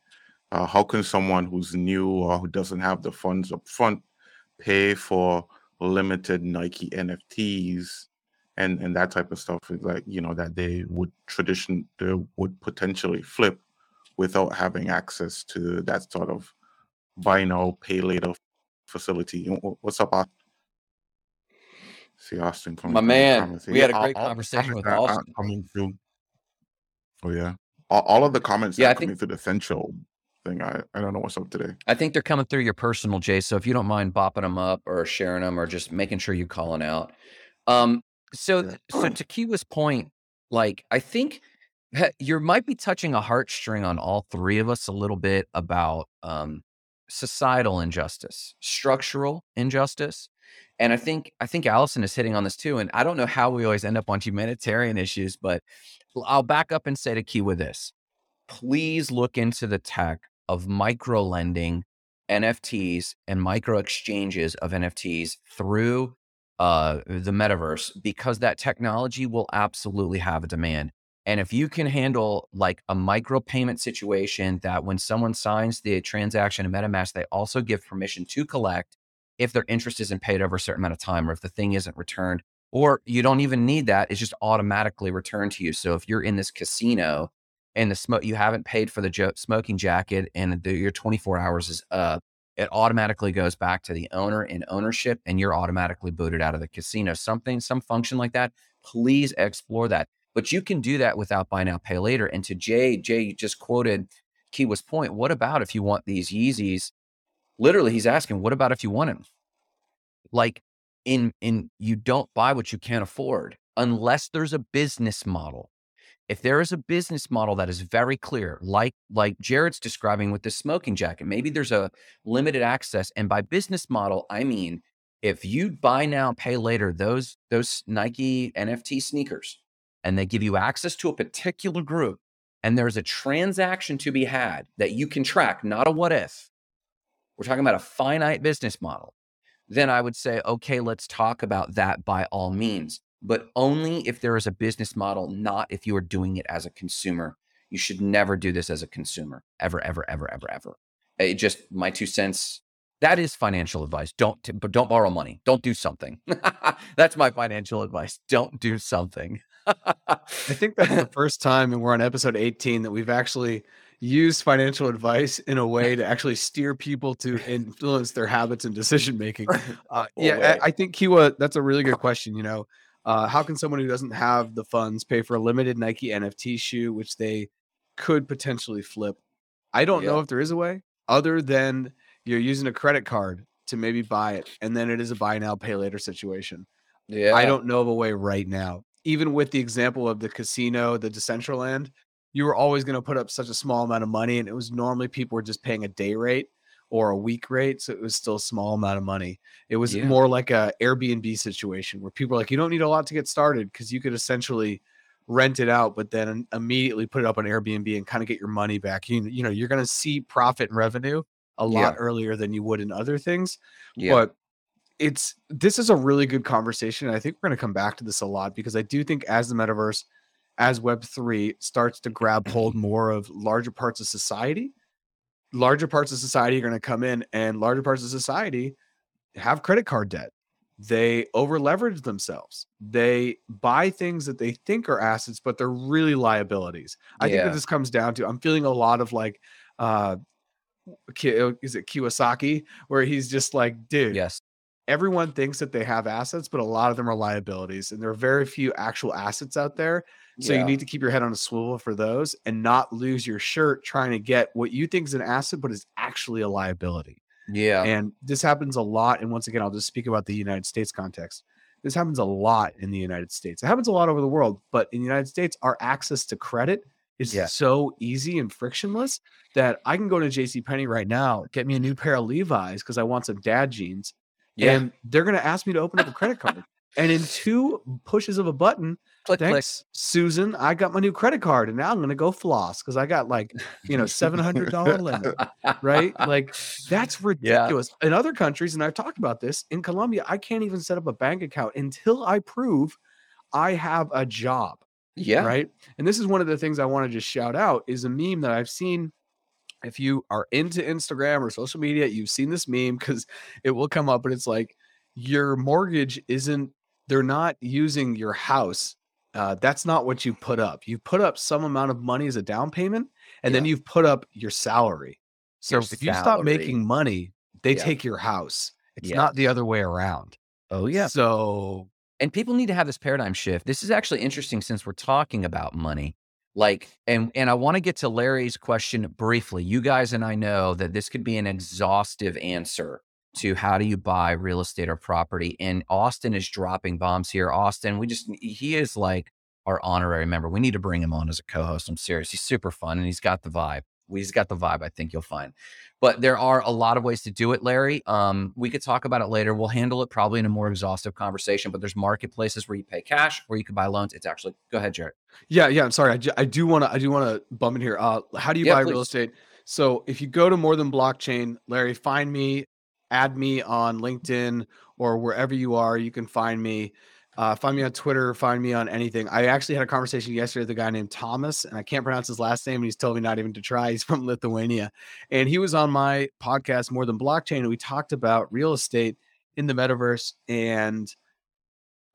[SPEAKER 3] uh, "How can someone who's new or who doesn't have the funds up front pay for limited Nike NFTs and and that type of stuff? Is like you know that they would tradition they would potentially flip without having access to that sort of buy now, pay later facility. What's up, Austin? See Austin coming.
[SPEAKER 1] My man, we had a great
[SPEAKER 3] all
[SPEAKER 1] conversation
[SPEAKER 3] comments
[SPEAKER 1] with Austin.
[SPEAKER 3] coming through. Oh yeah, all, all of the comments
[SPEAKER 1] Yeah,
[SPEAKER 3] are
[SPEAKER 1] I
[SPEAKER 3] coming
[SPEAKER 1] think
[SPEAKER 3] through the essential thing. I I don't know what's up today.
[SPEAKER 1] I think they're coming through your personal, Jay. So if you don't mind bopping them up or sharing them or just making sure you're calling out. Um, so
[SPEAKER 3] Yeah.
[SPEAKER 1] so to Kiwa's point, like I think you might be touching a heartstring on all three of us a little bit about um societal injustice, structural injustice. And I think I think Allison is hitting on this too. And I don't know how we always end up on humanitarian issues, but I'll back up and say to Kiwa this please look into the tech of micro lending NFTs and micro exchanges of NFTs through uh, the metaverse because that technology will absolutely have a demand. And if you can handle like a micro payment situation that when someone signs the transaction in MetaMask, they also give permission to collect if their interest isn't paid over a certain amount of time or if the thing isn't returned, or you don't even need that, it's just automatically returned to you. So if you're in this casino and the smoke you haven't paid for the jo- smoking jacket and the, your 24 hours is up it automatically goes back to the owner in ownership and you're automatically booted out of the casino. Something some function like that please explore that. But you can do that without buy now pay later. And to jay jay just quoted kiwa's point what about if you want these yeezys literally he's asking what about if you want them like in in you don't buy what you can't afford unless there's a business model. If there is a business model that is very clear like like jared's describing with the smoking jacket maybe there's a limited access and by business model i mean if you buy now pay later those those nike nft sneakers and they give you access to a particular group and there's a transaction to be had that you can track not a what if we're talking about a finite business model then I would say, okay, let's talk about that by all means, but only if there is a business model, not if you are doing it as a consumer. You should never do this as a consumer, ever, ever, ever, ever, ever. It just my two cents. That is financial advice. Don't, t- but don't borrow money. Don't do something. That's my financial advice. Don't do something.
[SPEAKER 2] I think that's the first time, and we're on episode 18, that we've actually used financial advice in a way to actually steer people to influence their habits and decision making. Uh, yeah. I, I think Kiwa, that's a really good question. You know, uh, how can someone who doesn't have the funds pay for a limited Nike NFT shoe, which they could potentially flip? I don't know if there is a way other than you're using a credit card to maybe buy it, and then it is a buy now, pay later situation.
[SPEAKER 1] Yeah.
[SPEAKER 2] I don't know of a way right now. Even with the example of the casino, the Decentraland, you were always going to put up such a small amount of money, and it was normally people were just paying a day rate or a week rate, so it was still a small amount of money. It was
[SPEAKER 1] Yeah.
[SPEAKER 2] more like a Airbnb situation where people are like, you don't need a lot to get started because you could essentially rent it out, but then immediately put it up on Airbnb and kind of get your money back. You, you know, you're going to see profit and revenue a lot earlier than you would in other things
[SPEAKER 1] Yeah.
[SPEAKER 2] but it's this is a really good conversation and i think we're going to come back to this a lot because i do think as the metaverse as web3 starts to grab hold more of larger parts of society larger parts of society are going to come in and larger parts of society have credit card debt. They over leverage themselves. They buy things that they think are assets but they're really liabilities. I think that this comes down to i'm feeling a lot of like uh is it Kiyosaki? Where he's just like dude
[SPEAKER 1] yes.
[SPEAKER 2] everyone thinks that they have assets, but a lot of them are liabilities, and there are very few actual assets out there. So
[SPEAKER 1] Yeah.
[SPEAKER 2] you need to keep your head on a swivel for those and not lose your shirt trying to get what you think is an asset, but is actually a liability.
[SPEAKER 1] Yeah.
[SPEAKER 2] And this happens a lot. And once again, I'll just speak about the United States context. This happens a lot in the United States. It happens a lot over the world, but in the United States, our access to credit is
[SPEAKER 1] Yeah.
[SPEAKER 2] so easy and frictionless that I can go to JC Penney right now, get me a new pair of Levi's because I want some dad jeans
[SPEAKER 1] yeah.
[SPEAKER 2] and they're going to ask me to open up a credit card. And in two pushes of a button,
[SPEAKER 1] Click, click.
[SPEAKER 2] thanks, Susan, I got my new credit card and now I'm going to go floss because I got like, you know, $700 limit, right? Like that's ridiculous. In other countries, and I've talked about this, in Colombia, I can't even set up a bank account until I prove I have a job.
[SPEAKER 1] Yeah.
[SPEAKER 2] Right. And this is one of the things I want to just shout out is a meme that I've seen. If you are into Instagram or social media, you've seen this meme because it will come up, and it's like your mortgage isn't, they're not using your house. Uh, that's not what you put up. You put up some amount of money as a down payment, and then you've put up your salary. So
[SPEAKER 1] Your
[SPEAKER 2] if you stop making money, they
[SPEAKER 1] Yeah.
[SPEAKER 2] take your house. It's
[SPEAKER 1] Yeah.
[SPEAKER 2] not the other way around.
[SPEAKER 1] Oh yeah.
[SPEAKER 2] So
[SPEAKER 1] and people need to have this paradigm shift. This is actually interesting since we're talking about money. Like, and and I want to get to Larry's question briefly. You guys and I know that this could be an exhaustive answer to how do you buy real estate or property. And Austin is dropping bombs here. Austin, we just he is like our honorary member. We need to bring him on as a co-host. I'm serious. He's super fun and he's got the vibe. He's got the vibe. I think you'll find. But there are a lot of ways to do it, Larry. Um, we could talk about it later. We'll handle it probably in a more exhaustive conversation. But there's marketplaces where you pay cash, or you can buy loans. It's actually go ahead, Jared.
[SPEAKER 2] Yeah, yeah. I'm sorry. I, I do want to. I do want to bump in here. Uh, how do you
[SPEAKER 1] Yeah,
[SPEAKER 2] buy
[SPEAKER 1] please.
[SPEAKER 2] real estate? So if you go to more than blockchain, Larry, find me, add me on LinkedIn or wherever you are. You can find me. Uh, find me on Twitter. Find me on anything. I actually had a conversation yesterday with a guy named Thomas, and I can't pronounce his last name. And he's told me not even to try. He's from Lithuania, and he was on my podcast, More Than Blockchain, and we talked about real estate in the metaverse and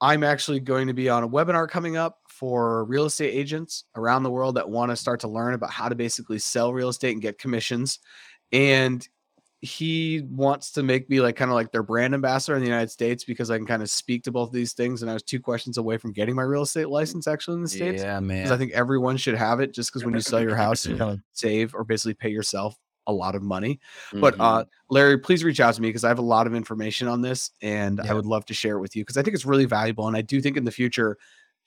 [SPEAKER 2] I'm actually going to be on a webinar coming up for real estate agents around the world that want to start to learn about how to basically sell real estate and get commissions. And he wants to make me like kind of like their brand ambassador in the United States because I can kind of speak to both of these things. And I was two questions away from getting my real estate license actually in the States.
[SPEAKER 1] Yeah,
[SPEAKER 2] Because I think everyone should have it just because when you sell your house, you kind of save or basically pay yourself a lot of money. But
[SPEAKER 1] Mhm.
[SPEAKER 2] uh, Larry, please reach out to me because I have a lot of information on this, and I would love to share it with you because I think it's really valuable. And I do think in the future,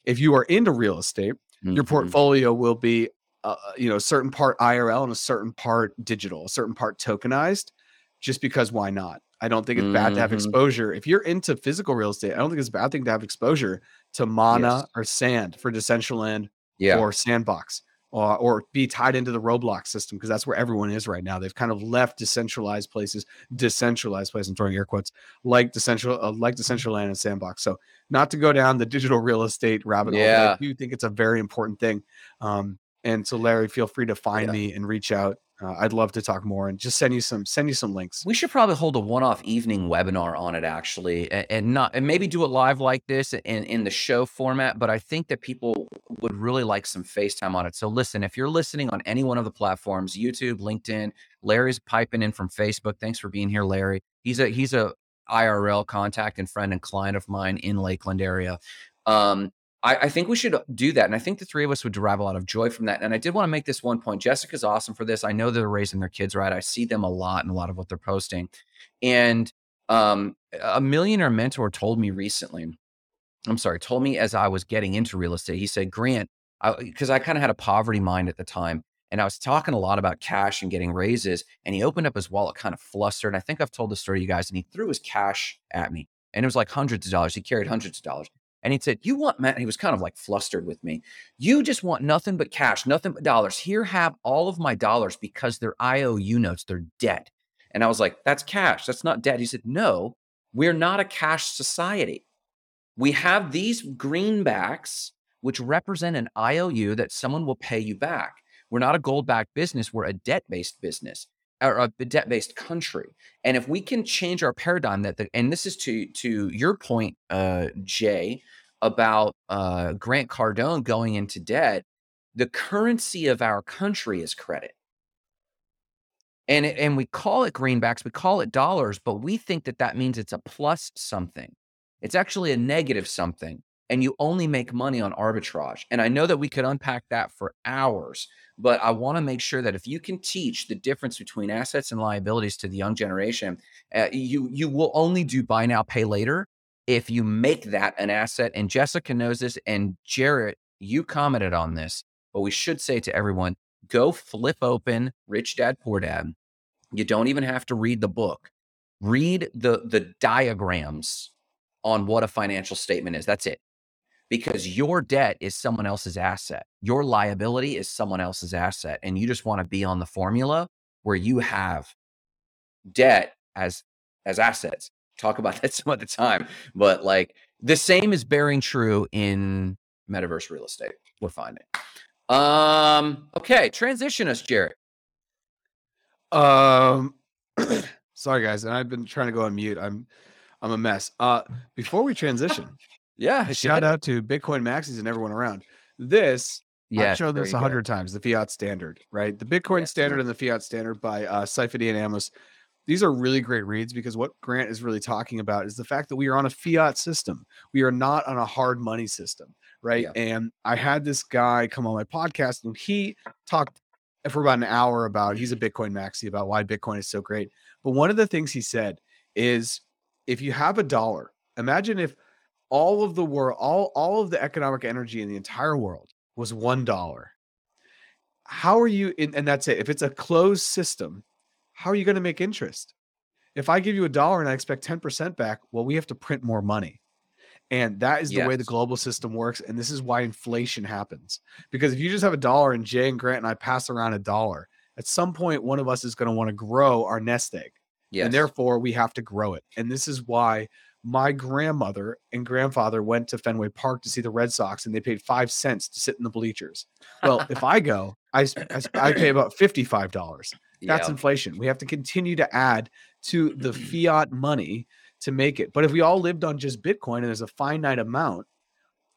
[SPEAKER 2] if you are into real estate, your
[SPEAKER 1] Mhm.
[SPEAKER 2] portfolio will be, uh, you know, a certain part IRL and a certain part digital, a certain part tokenized. Just because, why not? I don't think it's bad to have
[SPEAKER 1] Mhm.
[SPEAKER 2] exposure. If you're into physical real estate, I don't think it's a bad thing to have exposure to Mana
[SPEAKER 1] Yes.
[SPEAKER 2] or Sand for Decentraland
[SPEAKER 1] yeah.
[SPEAKER 2] or Sandbox or, or be tied into the Roblox system because that's where everyone is right now. They've kind of left decentralized places, decentralized places, I'm throwing air quotes, like decentral, uh, like Decentraland and Sandbox. So not to go down the digital real estate rabbit hole,
[SPEAKER 1] Yeah.
[SPEAKER 2] I do think it's a very important thing. Um, and so Larry, feel free to find
[SPEAKER 1] Yeah.
[SPEAKER 2] me and reach out. Uh, I'd love to talk more and just send you some send you some links.
[SPEAKER 1] We should probably hold a one-off evening webinar on it, actually, and, and not and maybe do it live like this in in the show format. But I think that people would really like some FaceTime on it. So listen, if you're listening on any one of the platforms, YouTube, LinkedIn, Larry's piping in from Facebook. Thanks for being here, Larry. He's a he's a IRL contact and friend and client of mine in Lakeland area. Um, I, I think we should do that. And I think the three of us would derive a lot of joy from that. And I did want to make this one point. Jessica's awesome for this. I know they're raising their kids right. I see them a lot in a lot of what they're posting. And um, a millionaire mentor told me recently, I'm sorry, told me as I was getting into real estate, he said, Grant, because I, kind of had a poverty mind at the time. And I was talking a lot about cash and getting raises. And he opened up his wallet kind of flustered. And I think I've told the story to you guys. And he threw his cash at me. And it was like hundreds of dollars. He carried hundreds of dollars. And he said, You want, Matt? He was kind of like flustered with me. You just want nothing but cash, nothing but dollars. Here, have all of my dollars because they're IOU notes, they're debt. And I was like, That's cash. That's not debt. He said, No, we're not a cash society. We have these greenbacks, which represent an IOU that someone will pay you back. We're not a gold backed business, we're a debt based business or a debt based country. And if we can change our paradigm, that the, and this is to to your point, uh, Jay, about uh, Grant Cardone going into debt, the currency of our country is credit. And, it, and we call it greenbacks, we call it dollars, but we think that that means it's a plus something. It's actually a negative something. And you only make money on arbitrage. And I know that we could unpack that for hours, but I want to make sure that if you can teach the difference between assets and liabilities to the young generation, uh, you you will only do buy now, pay later if you make that an asset. And Jessica knows this, and Jarrett, you commented on this, but we should say to everyone, go flip open Rich Dad Poor Dad. You don't even have to read the book. Read the the diagrams on what a financial statement is. That's it. Because your debt is someone else's asset. Your liability is someone else's asset. And you just want to be on the formula where you have debt as as assets. Talk about that some other time. But like the same is bearing true in metaverse real estate. We're finding. Um, okay, transition us, Jared.
[SPEAKER 2] Um, sorry guys, and I've been trying to go on mute. I'm, I'm a mess. Uh, before we transition,
[SPEAKER 1] Yeah,
[SPEAKER 2] shout out to Bitcoin Maxis and everyone around. This
[SPEAKER 1] Yeah,
[SPEAKER 2] I've shown this a hundred times. The fiat standard, right? The Bitcoin
[SPEAKER 1] Yes.
[SPEAKER 2] standard and the fiat standard by uh, and Ammous. These are really great reads because what Grant is really talking about is the fact that we are on a fiat system. We are not on a hard money system, right?
[SPEAKER 1] Yeah.
[SPEAKER 2] And I had this guy come on my podcast and he talked for about an hour about he's a Bitcoin maxi about why Bitcoin is so great. But one of the things he said is if you have a dollar, imagine if all of the world, all all of the economic energy in the entire world was one dollar. How are you? And, and that's it. If it's a closed system, how are you going to make interest? If I give you a dollar and I expect ten percent back, well, we have to print more money, and that is the way the global system works. And this is why inflation happens. Because if you just have a dollar and Jay and Grant and I pass around a dollar, at some point one of us is going to want to grow our nest egg
[SPEAKER 1] Yes.
[SPEAKER 2] and therefore we have to grow it. And this is why my grandmother and grandfather went to Fenway Park to see the Red Sox, and they paid five cents to sit in the bleachers. Well, if I go, I I pay about fifty-five dollars. That's
[SPEAKER 1] Yeah.
[SPEAKER 2] inflation. We have to continue to add to the fiat money to make it. But if we all lived on just Bitcoin and there's a finite amount,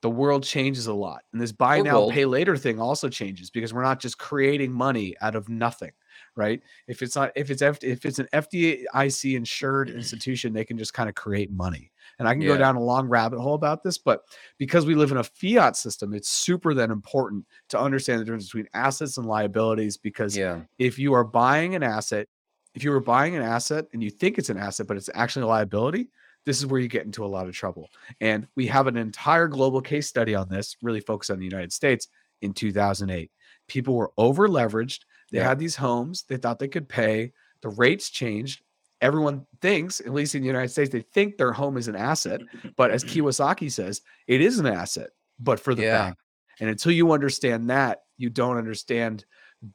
[SPEAKER 2] the world changes a lot. And this buy
[SPEAKER 1] Or
[SPEAKER 2] now,
[SPEAKER 1] gold.
[SPEAKER 2] pay later thing also changes because we're not just creating money out of nothing, right? If it's not, if it's F, if it's an FDIC insured institution, they can just kind of create money. And I can go down a long rabbit hole about this, but because we live in a fiat system, it's super then important to understand the difference between assets and liabilities. Because
[SPEAKER 1] Yeah.
[SPEAKER 2] if you are buying an asset, if you are buying an asset and you think it's an asset, but it's actually a liability, this is where you get into a lot of trouble. And we have an entire global case study on this, really focused on the United States in 2008. People were over leveraged. They
[SPEAKER 1] yeah.
[SPEAKER 2] had these homes. They thought they could pay. The rates changed. Everyone thinks, at least in the United States, they think their home is an asset. But as Kiyosaki says, it is an asset, but for the
[SPEAKER 1] yeah.
[SPEAKER 2] bank. And until you understand that, you don't understand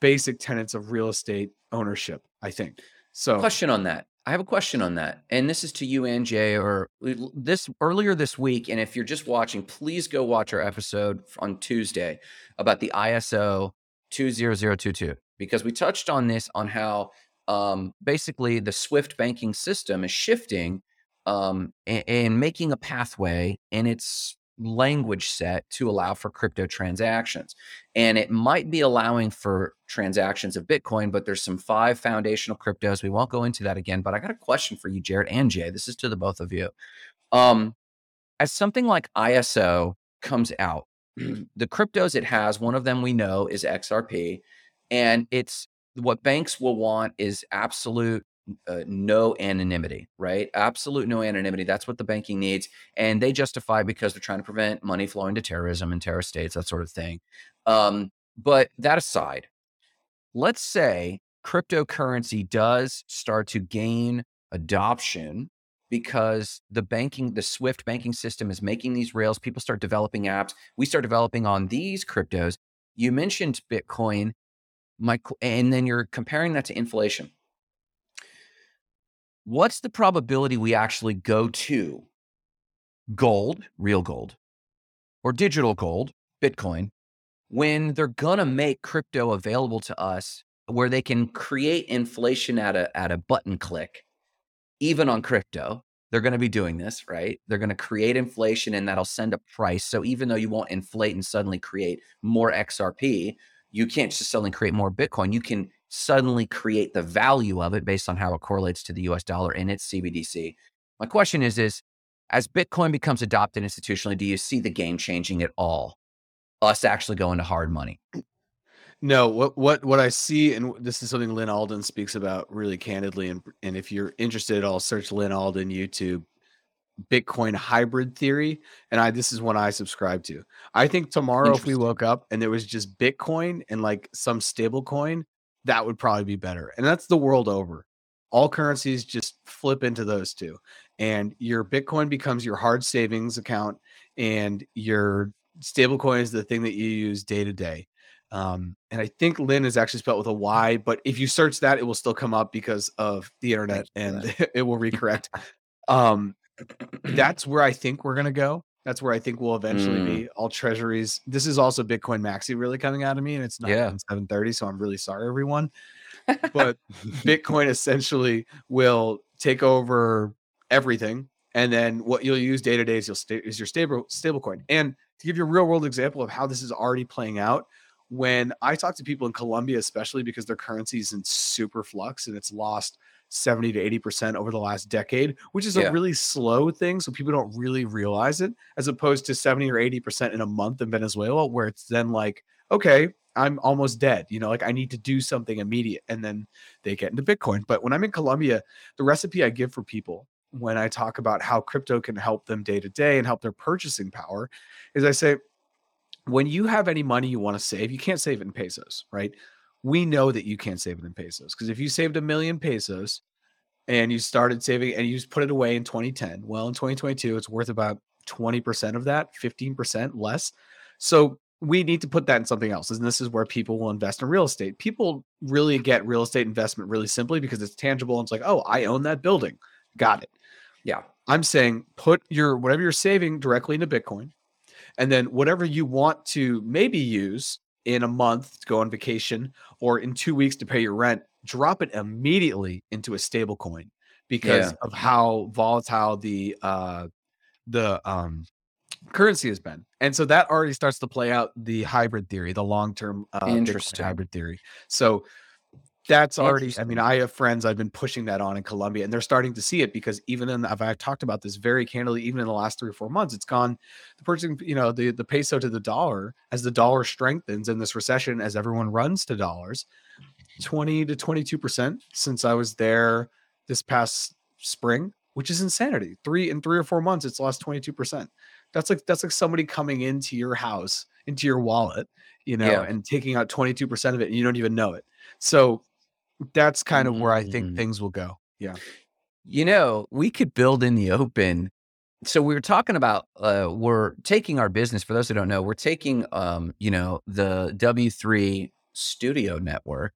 [SPEAKER 2] basic tenets of real estate ownership, I think. So,
[SPEAKER 1] question on that. I have a question on that. And this is to you and Jay or this earlier this week and if you're just watching, please go watch our episode on Tuesday about the ISO 20022 because we touched on this on how um, basically the Swift banking system is shifting um, and, and making a pathway in its language set to allow for crypto transactions and it might be allowing for transactions of Bitcoin, but there's some five foundational cryptos. We won't go into that again, but I got a question for you, Jared and Jay. This is to the both of you. Um, as something like ISO comes out, the cryptos it has, one of them we know is XRP, and it's what banks will want is absolute uh, no anonymity, right? Absolute no anonymity. That's what the banking needs. And they justify because they're trying to prevent money flowing to terrorism and terrorist states, that sort of thing. Um, but that aside, let's say cryptocurrency does start to gain adoption because the banking, the Swift banking system is making these rails. People start developing apps. We start developing on these cryptos. You mentioned Bitcoin, my, and then you're comparing that to inflation. What's the probability we actually go to gold, real gold, or digital gold, Bitcoin, when they're gonna make crypto available to us where they can create inflation at a at a button click even on crypto? They're going to be doing this right? They're going to create inflation and that'll send a price. So even though you won't inflate and suddenly create more xrp you can't just suddenly create more bitcoin. You can suddenly create the value of it based on how it correlates to the us dollar in its cbdc my question is is as bitcoin becomes adopted institutionally do you see the game changing at all? Us actually going to hard money?
[SPEAKER 2] No, what what what I see, and this is something Lyn Alden speaks about really candidly, and and if you're interested at all, search Lyn Alden YouTube, Bitcoin hybrid theory, and I this is one I subscribe to. I think tomorrow, if we woke up and there was just Bitcoin and like some stable coin, that would probably be better, and that's the world over. All currencies just flip into those two, and your Bitcoin becomes your hard savings account, and your stablecoin is the thing that you use day to day. Um, and I think Lyn is actually spelled with a Y, but if you search that, it will still come up because of the internet and it will recorrect. um, that's where I think we're gonna go. That's where I think we'll eventually
[SPEAKER 4] Mm.
[SPEAKER 2] be. All treasuries. This is also Bitcoin Maxi really coming out of me, and it's not
[SPEAKER 1] Yeah.
[SPEAKER 2] 730. So I'm really sorry, everyone. But Bitcoin essentially will take over everything, and then what you'll use day to day is sta- is your stable stablecoin. And to give you a real world example of how this is already playing out, when I talk to people in Colombia, especially because their currency is in super flux and it's lost 70 to 80 percent over the last decade, which is
[SPEAKER 4] Yeah.
[SPEAKER 2] a really slow thing, so people don't really realize it, as opposed to 70 or 80 percent in a month in Venezuela, where it's then like, okay, I'm almost dead. You know, like I need to do something immediate. And then they get into Bitcoin. But when I'm in Colombia, the recipe I give for people when I talk about how crypto can help them day to day and help their purchasing power is I say, when you have any money you want to save, you can't save it in pesos, right? We know that you can't save it in pesos because if you saved a million pesos and you started saving and you just put it away in 2010, well, in 2022, it's worth about 20% of that, 15% less. So we need to put that in something else. And this is where people will invest in real estate. People really get real estate investment really simply because it's tangible. And it's like, oh, I own that building. Got it.
[SPEAKER 4] Yeah.
[SPEAKER 2] I'm saying put your whatever you're saving directly into Bitcoin. And then whatever you want to maybe use in a month to go on vacation or in two weeks to pay your rent, drop it immediately into a stable coin because
[SPEAKER 4] Yeah.
[SPEAKER 2] of how volatile the uh the um currency has been. And so that already starts to play out the hybrid theory, the long-term uh hybrid theory. So that's already i mean i have friends i've been pushing that on in colombia and they're starting to see it because even in i've, I've talked about this very candidly even in the last three or four months it's gone the purchasing you know the, the peso to the dollar as the dollar strengthens in this recession as everyone runs to dollars 20 to 22 percent since i was there this past spring which is insanity. Three in three or four months it's lost 22 percent. That's like that's like somebody coming into your house into your wallet you know
[SPEAKER 4] Yeah.
[SPEAKER 2] and taking out 22 percent of it and you don't even know it. So that's kind of where I think
[SPEAKER 4] Mm.
[SPEAKER 2] things will go. Yeah.
[SPEAKER 1] You know, we could build in the open. So we were talking about uh we're taking our business for those who don't know, we're taking um, you know, the W3 studio network.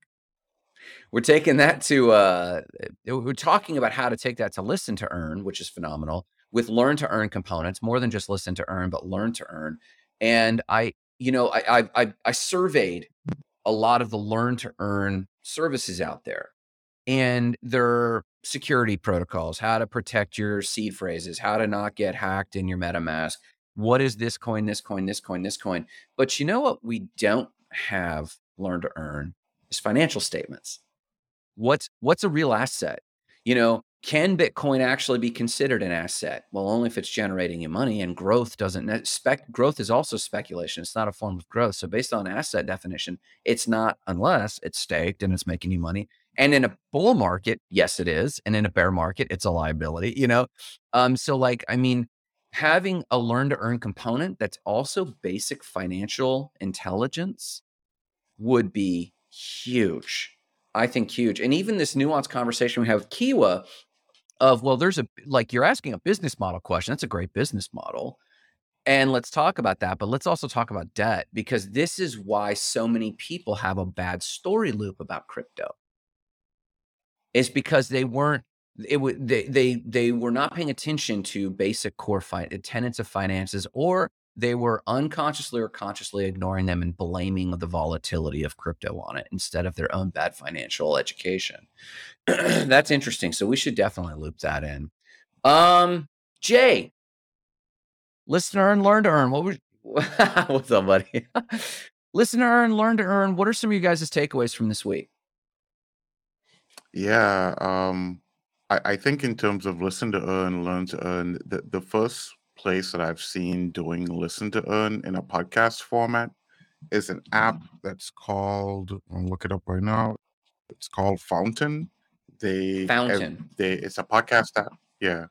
[SPEAKER 1] We're taking that to uh we're talking about how to take that to listen to earn, which is phenomenal, with learn to earn components, more than just listen to earn, but learn to earn. And I, you know, I I I, I surveyed a lot of the learn to earn services out there and their security protocols, how to protect your seed phrases, how to not get hacked in your MetaMask. What is this coin, this coin, this coin, this coin? But you know what we don't have learn to earn is financial statements. What's what's a real asset? You know, can Bitcoin actually be considered an asset? Well, only if it's generating you money and growth doesn't spec growth is also speculation. It's not a form of growth. So based on asset definition, it's not unless it's staked and it's making you money. And in a bull market, yes, it is. And in a bear market, it's a liability, you know? Um, so like, I mean, having a learn to earn component that's also basic financial intelligence would be huge. I think huge. And even this nuanced conversation we have with Kiwa of, well, there's a like you're asking a business model question. That's a great business model. And let's talk about that, but let's also talk about debt because this is why so many people have a bad story loop about crypto. It's because they weren't it would they they they were not paying attention to basic core fi- tenets of finances or they were unconsciously or consciously ignoring them and blaming the volatility of crypto on it instead of their own bad financial education. That's interesting. So we should definitely loop that in. Um, Jay, listen to earn, learn to earn. What was what's up, buddy? listen to earn, learn to earn. What are some of you guys' takeaways from this week?
[SPEAKER 3] Yeah, um, I, I think in terms of listen to earn, learn to earn, the, the first place that I've seen doing listen to earn in a podcast format is an app that's called, I'll look it up right now. It's called Fountain. They
[SPEAKER 4] Fountain.
[SPEAKER 3] they it's a podcast app. Yeah.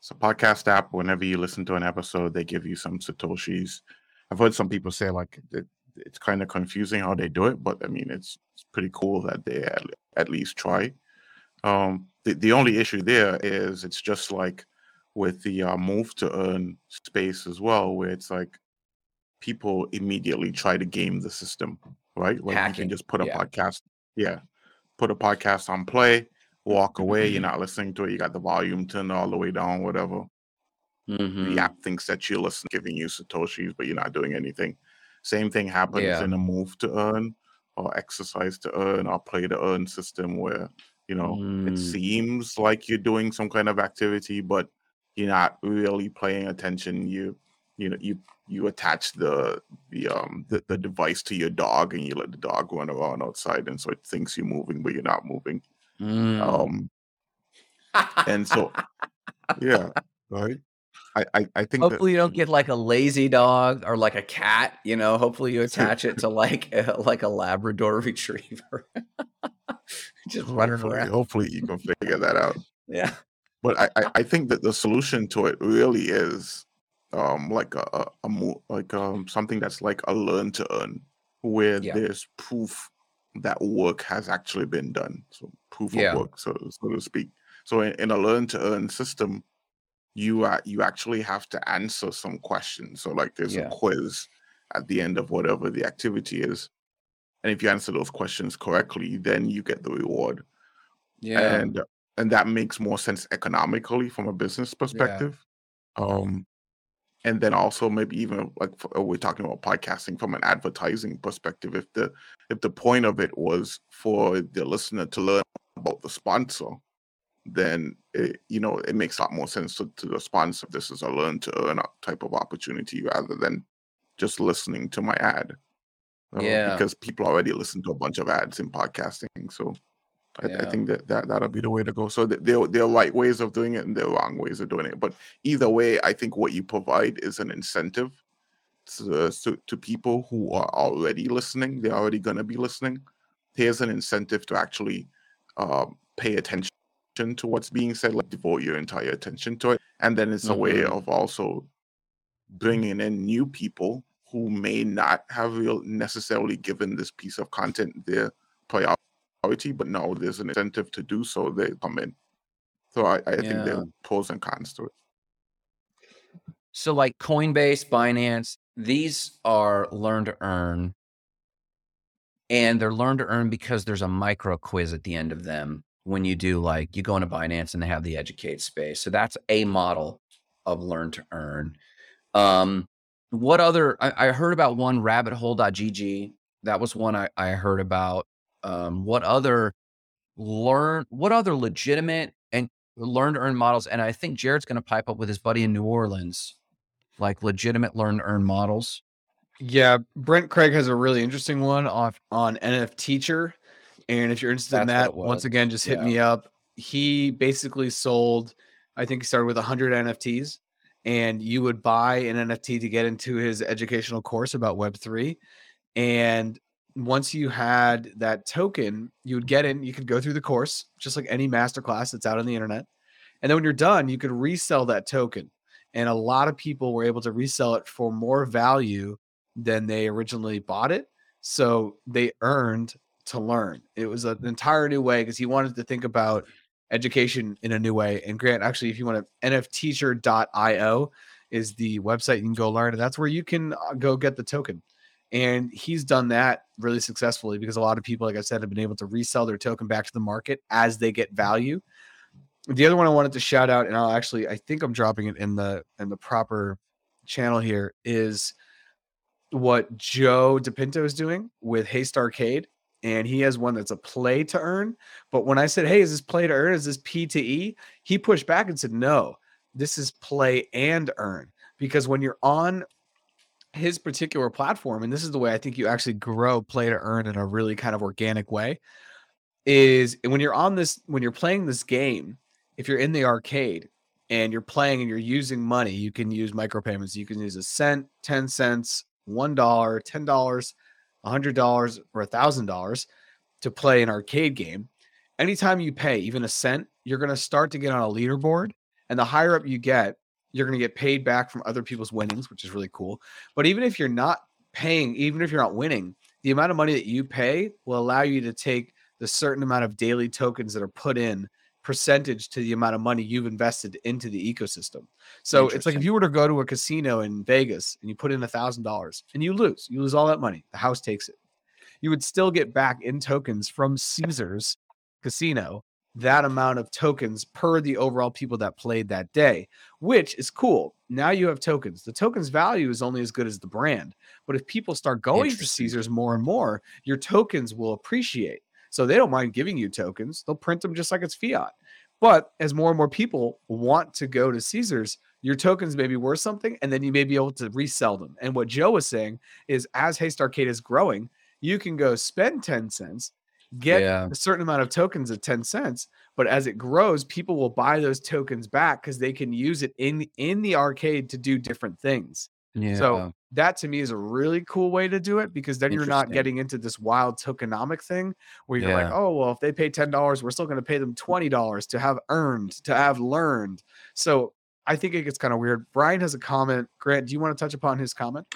[SPEAKER 3] It's a podcast app. Whenever you listen to an episode, they give you some satoshis. I've heard some people say like it, it's kind of confusing how they do it, but I mean it's it's pretty cool that they at, at least try. Um, the the only issue there is it's just like with the uh, move to earn space as well, where it's like people immediately try to game the system, right? Like you can just put a
[SPEAKER 4] Yeah.
[SPEAKER 3] podcast, yeah, put a podcast on play, walk away.
[SPEAKER 4] Mm-hmm.
[SPEAKER 3] You're not listening to it. You got the volume turned all the way down, whatever.
[SPEAKER 4] Mhm.
[SPEAKER 3] The app thinks that you're listening, giving you satoshis, but you're not doing anything. Same thing happens
[SPEAKER 4] Yeah.
[SPEAKER 3] in a move to earn or exercise to earn or play to earn system where you know
[SPEAKER 4] Mm.
[SPEAKER 3] it seems like you're doing some kind of activity, but you're not really paying attention. You you know you you attach the the um the, the device to your dog and you let the dog run around outside and so it thinks you're moving but you're not moving.
[SPEAKER 4] Mm.
[SPEAKER 3] Um and so yeah, right. I I, I think that
[SPEAKER 4] Hopefully you don't get like a lazy dog or like a cat, you know. Hopefully you attach it to like a, like a Labrador retriever, just running
[SPEAKER 3] hopefully,
[SPEAKER 4] around.
[SPEAKER 3] hopefully you can figure that out.
[SPEAKER 4] Yeah,
[SPEAKER 3] but I, I, I think that the solution to it really is um like a, a, a mo- like um something that's like a learn to earn where
[SPEAKER 4] Yeah.
[SPEAKER 3] there's proof that work has actually been done so proof
[SPEAKER 4] Yeah.
[SPEAKER 3] of work so so to speak so in, in a learn to earn system you are you actually have to answer some questions so like there's
[SPEAKER 4] Yeah.
[SPEAKER 3] a quiz at the end of whatever the activity is and if you answer those questions correctly then you get the reward
[SPEAKER 4] yeah,
[SPEAKER 3] and and that makes more sense economically from a business perspective. Um and then also maybe even like f- uh, we're talking about podcasting from an advertising perspective if the if the point of it was for the listener to learn about the sponsor then it, you know it makes a lot more sense to, to the sponsor this is a learn to earn type of opportunity rather than just listening to my ad. Uh,
[SPEAKER 4] Yeah.
[SPEAKER 3] because people already listen to a bunch of ads in podcasting so I, I think that, that that'll be the way to go. So th- there there are right ways of doing it and there are wrong ways of doing it. But either way, I think what you provide is an incentive to to, to people who are already listening. They're already going to be listening. Here's an incentive to actually um, pay attention to what's being said, like devote your entire attention to it. And then it's a way
[SPEAKER 4] Mhm.
[SPEAKER 3] of also bringing in new people who may not have real necessarily given this piece of content their priority, but now there's an incentive to do so. They come in. So I, I think there are pros and cons to it.
[SPEAKER 4] So like Coinbase, Binance, these are learn to earn. And they're learn to earn because there's a micro quiz at the end of them when you do like you go into Binance and they have the educate space. So that's a model of learn to earn. Um, what other I, I heard about one rabbithole.gg. That was one I, I heard about. Um, what other learn what other legitimate and learn to earn models? And I think Jared's gonna pipe up with his buddy in New Orleans like legitimate learn to earn models.
[SPEAKER 2] Yeah, Brent Craig has a really interesting one off on NFTeacher, and if you're interested in
[SPEAKER 4] That's what
[SPEAKER 2] that, once again, just hit
[SPEAKER 4] Yeah.
[SPEAKER 2] me up. He basically sold, I think he started with 100 NFTs, and you would buy an NFT to get into his educational course about Web three, and once you had that token, you would get in. You could go through the course just like any masterclass that's out on the internet, and then when you're done, you could resell that token. And a lot of people were able to resell it for more value than they originally bought it. So they earned to learn. It was an entire new way because he wanted to think about education in a new way. And Grant, actually, if you want to, nfteacher.io is the website you can go learn. And that's where you can uh, go get the token. And he's done that really successfully because a lot of people, like I said, have been able to resell their token back to the market as they get value. The other one I wanted to shout out, and I'll actually, I think I'm dropping it in the in the proper channel here, is what Joe DePinto is doing with Haste Arcade. And he has one that's a play to earn. But when I said, Hey, is this play to earn? Is this P to E? He pushed back and said, No, this is play and earn. Because when you're on his particular platform, and this is the way I think you actually grow play to earn in a really kind of organic way, is when you're on this, when you're playing this game, if you're in the arcade and you're playing and you're using money, you can use micropayments. You can use a cent, 10 cents, $1, $10, $100, or $1,000 to play an arcade game. Anytime you pay even a cent, you're going to start to get on a leaderboard. And the higher up you get, you're going to get paid back from other people's winnings, which is really cool. But even if you're not paying, even if you're not winning, the amount of money that you pay will allow you to take the certain amount of daily tokens that are put in percentage to the amount of money you've invested into the ecosystem. So it's like if you were to go to a casino in Vegas and you put in a thousand dollars and you lose, you lose all that money. The house takes it. You would still get back in tokens from Caesars Casino that amount of tokens per the overall people that played that day, which is cool. Now you have tokens. The tokens value is only as good as the brand. But if people start going to Caesars more and more, your tokens will appreciate. So they don't mind giving you tokens. They'll print them just like it's fiat. But as more and more people want to go to Caesars, your tokens may be worth something, and then you may be able to resell them. And what Joe was saying is as Haste Arcade is growing, you can go spend 10 cents, get
[SPEAKER 1] Yeah.
[SPEAKER 2] a certain amount of tokens at 10 cents, but as it grows, people will buy those tokens back because they can use it in in the arcade to do different things.
[SPEAKER 1] Yeah.
[SPEAKER 2] So that to me is a really cool way to do it because then you're not getting into this wild tokenomic thing where you're like, oh well, if they pay ten dollars, we're still going to pay them twenty dollars to have earned, to have learned. So I think it gets kind of weird. Brian has a comment. Grant, do you want to touch upon his comment?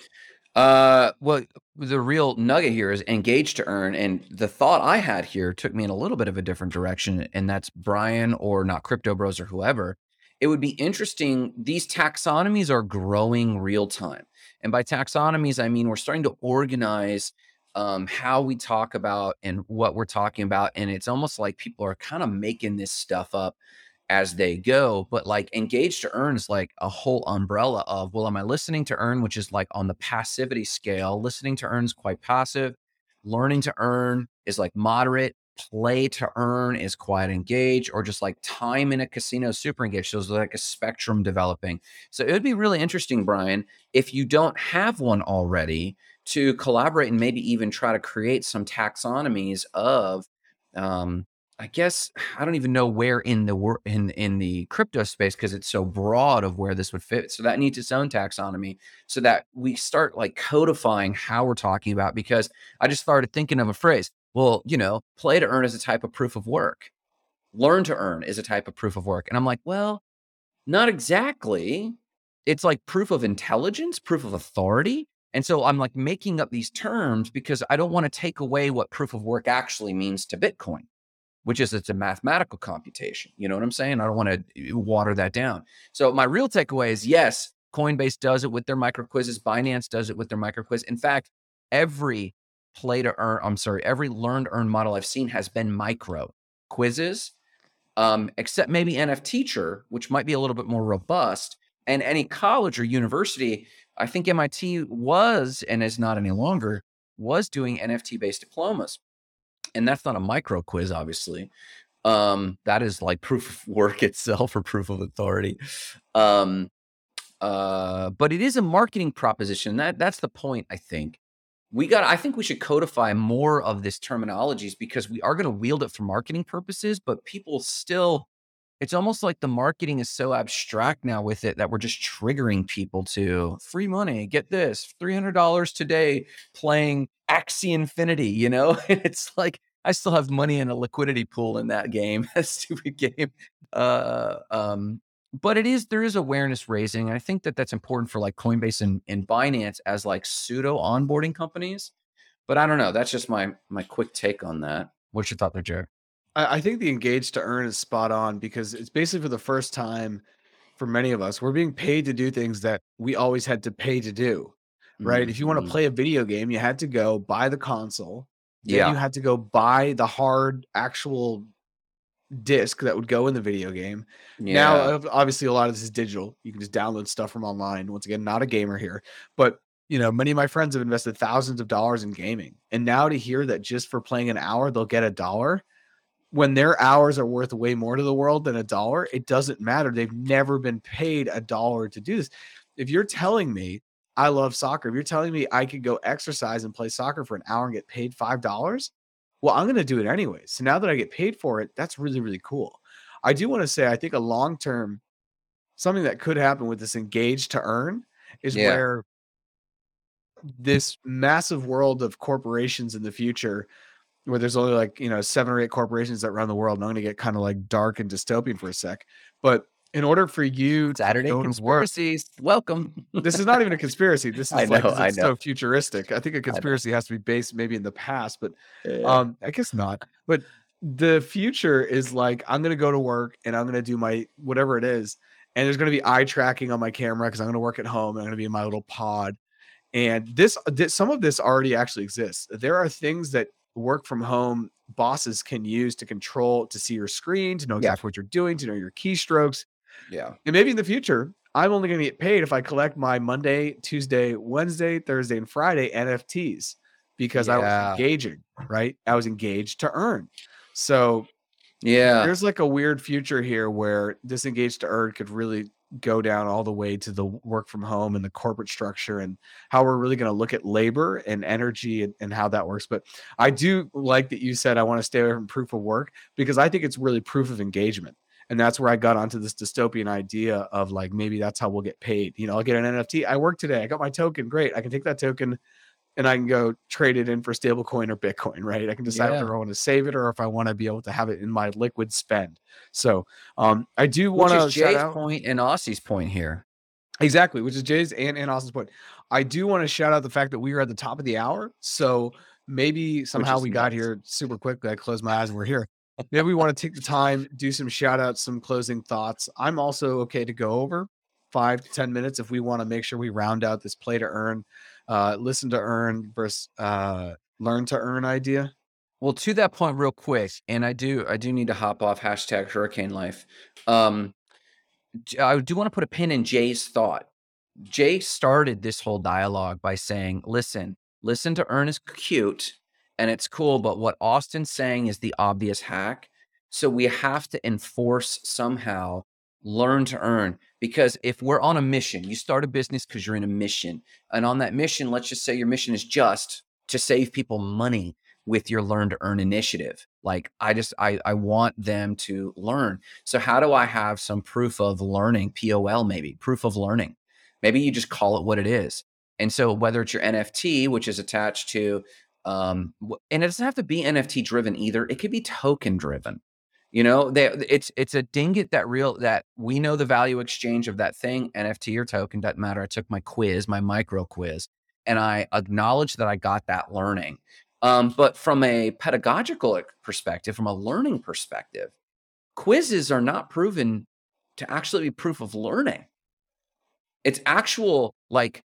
[SPEAKER 1] Uh, well, the real nugget here is engage to earn, and the thought I had here took me in a little bit of a different direction, and that's Brian or not Crypto Bros or whoever. It would be interesting. These taxonomies are growing real time, and by taxonomies, I mean we're starting to organize um, how we talk about and what we're talking about, and it's almost like people are kind of making this stuff up as they go but like engage to earn is like a whole umbrella of well am i listening to earn which is like on the passivity scale listening to earn is quite passive. Learning to earn is like moderate. Play to earn is quite engaged or just like time in a casino super engaged. So there's like a spectrum developing. So it would be really interesting brian if you don't have one already to collaborate and maybe even try to create some taxonomies of um, I guess I don't even know where in the wor- in in the crypto space because it's so broad of where this would fit. So that needs its own taxonomy so that we start like codifying how we're talking about. Because I just started thinking of a phrase. Well, you know, play to earn is a type of proof of work. Learn to earn is a type of proof of work. And I'm like, well, not exactly. It's like proof of intelligence, proof of authority. And so I'm like making up these terms because I don't want to take away what proof of work actually means to Bitcoin which is it's a mathematical computation. You know what I'm saying? I don't want to water that down. So my real takeaway is yes, Coinbase does it with their micro quizzes. Binance does it with their micro quiz. In fact, every play to earn, I'm sorry, every learn to earn model I've seen has been micro quizzes, um, except maybe NFTeacher, which might be a little bit more robust. And any college or university, I think MIT was and is not any longer, was doing NFT based diplomas and that's not a micro quiz obviously um that is like proof of work itself or proof of authority um uh but it is a marketing proposition that that's the point i think. We got i think we should codify more of this terminologies because we are going to wield it for marketing purposes but people still it's almost like the marketing is so abstract now with it that we're just triggering people to free money get this $300 today playing Axie Infinity, you know? it's like I still have money in a liquidity pool in that game, that stupid game. Uh, um, but it is there is awareness raising. And I think that that's important for like Coinbase and, and Binance as like pseudo onboarding companies. But I don't know. That's just my my quick take on that. What's your thought there, Jared?
[SPEAKER 2] I, I think the engage to earn is spot on because it's basically for the first time for many of us, we're being paid to do things that we always had to pay to do. Right. If you want to mm-hmm. play a video game, you had to go buy the console.
[SPEAKER 1] Yeah.
[SPEAKER 2] you had to go buy the hard actual disc that would go in the video game. Now,
[SPEAKER 1] Yeah.
[SPEAKER 2] ob- obviously, a lot of this is digital. You can just download stuff from online. Once again, not a gamer here, but you know, many of my friends have invested thousands of dollars in gaming, and now to hear that just for playing an hour they'll get a dollar, when their hours are worth way more to the world than a dollar, it doesn't matter. They've never been paid a dollar to do this. If you're telling me I love soccer, if you're telling me I could go exercise and play soccer for an hour and get paid five dollars, well, I'm going to do it anyway. So now that I get paid for it, that's really, really cool. I do want to say, I think a long term, something that could happen with this engage to earn is
[SPEAKER 1] Yeah.
[SPEAKER 2] where this massive world of corporations in the future, where there's only like, you know, seven or eight corporations that run the world. And I'm going to get kind of like dark and dystopian for a sec. But in order for you to
[SPEAKER 1] Saturday
[SPEAKER 2] to work,
[SPEAKER 1] conspiracies. Welcome.
[SPEAKER 2] this is not even a conspiracy. This is
[SPEAKER 1] I
[SPEAKER 2] like
[SPEAKER 1] know,
[SPEAKER 2] 'cause
[SPEAKER 1] I know.
[SPEAKER 2] so futuristic. I think a conspiracy has to be based maybe in the past, but
[SPEAKER 1] Uh,
[SPEAKER 2] um, I guess not. But the future is like I'm gonna go to work and I'm gonna do my whatever it is, and there's gonna be eye tracking on my camera because I'm gonna work at home. And I'm gonna be in my little pod, and this, this some of this already actually exists. There are things that work from home bosses can use to control to see your screen, to know
[SPEAKER 1] Yeah.
[SPEAKER 2] exactly what you're doing, to know your keystrokes.
[SPEAKER 1] Yeah.
[SPEAKER 2] And maybe in the future, I'm only going to get paid if I collect my Monday, Tuesday, Wednesday, Thursday, and Friday NFTs because I was engaging, right? I was engaged to earn. So
[SPEAKER 1] Yeah.
[SPEAKER 2] there's like a weird future here where disengaged to earn could really go down all the way to the work from home and the corporate structure and how we're really going to look at labor and energy and, and how that works. But I do like that you said I want to stay away from proof of work because I think it's really proof of engagement. And that's where I got onto this dystopian idea of like maybe that's how we'll get paid. You know, I'll get an NFT. I work today. I got my token. Great. I can take that token and I can go trade it in for stablecoin or Bitcoin, right? I can decide
[SPEAKER 5] Yeah.
[SPEAKER 2] if I want to save it or if I want to be able to have it in my liquid spend. So um, I do want to
[SPEAKER 1] Jay's
[SPEAKER 2] out
[SPEAKER 1] point and Aussie's point here.
[SPEAKER 2] exactly, which is Jay's and, and Austin's point. I do want to shout out the fact that we are at the top of the hour. So maybe somehow we got here super quickly. I closed my eyes and we're here. Maybe we want to take the time, do some shout outs, some closing thoughts. I'm also okay to go over five to 10 minutes if we want to make sure we round out this play to earn, uh, listen to earn versus uh, learn to earn idea.
[SPEAKER 1] Well, to that point, real quick, and I do, I do need to hop off hashtag Hurricane Life. Um, I do want to put a pin in Jay's thought. Jay started this whole dialogue by saying, "Listen, listen to earn is cute and it's cool, but what Austin's saying is the obvious hack. So we have to enforce somehow learn to earn because if we're on a mission, you start a business because you're in a mission, and on that mission, let's just say your mission is just to save people money with your learn to earn initiative. Like I just I I want them to learn. So how do I have some proof of learning, POL maybe, proof of learning? Maybe you just call it what it is. And so whether it's your NFT, which is attached to um and it doesn't have to be NFT driven either. It could be token driven. You know, they, it's it's a ding it that real that we know the value exchange of that thing, NFT or token, doesn't matter. I took my quiz, my micro quiz, and I acknowledge that I got that learning. Um, but from a pedagogical perspective, from a learning perspective, quizzes are not proven to actually be proof of learning. It's actual, like,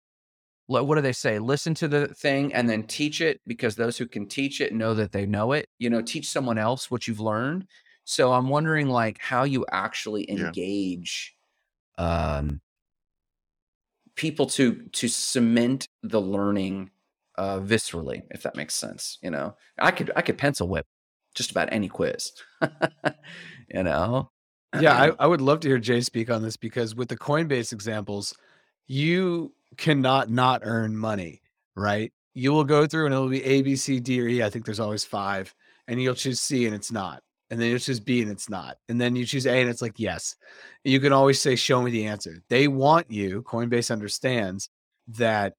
[SPEAKER 1] what do they say? Listen to the thing and then teach it because those who can teach it know that they know it. You know, teach someone else what you've learned. So I'm wondering, like, how you actually
[SPEAKER 3] Yeah.
[SPEAKER 1] engage um, people to to cement the learning uh, viscerally, if that makes sense. You know, I could I could pencil whip just about any quiz. you know,
[SPEAKER 2] yeah, I, I would love to hear Jay speak on this because with the Coinbase examples, you cannot not earn money, right? You will go through and it'll be A, B, C, D, or E. I think there's always five, and you'll choose C and it's not. And then you'll choose B and it's not. And then you choose A and it's like, yes. You can always say, show me the answer. They want you, Coinbase understands that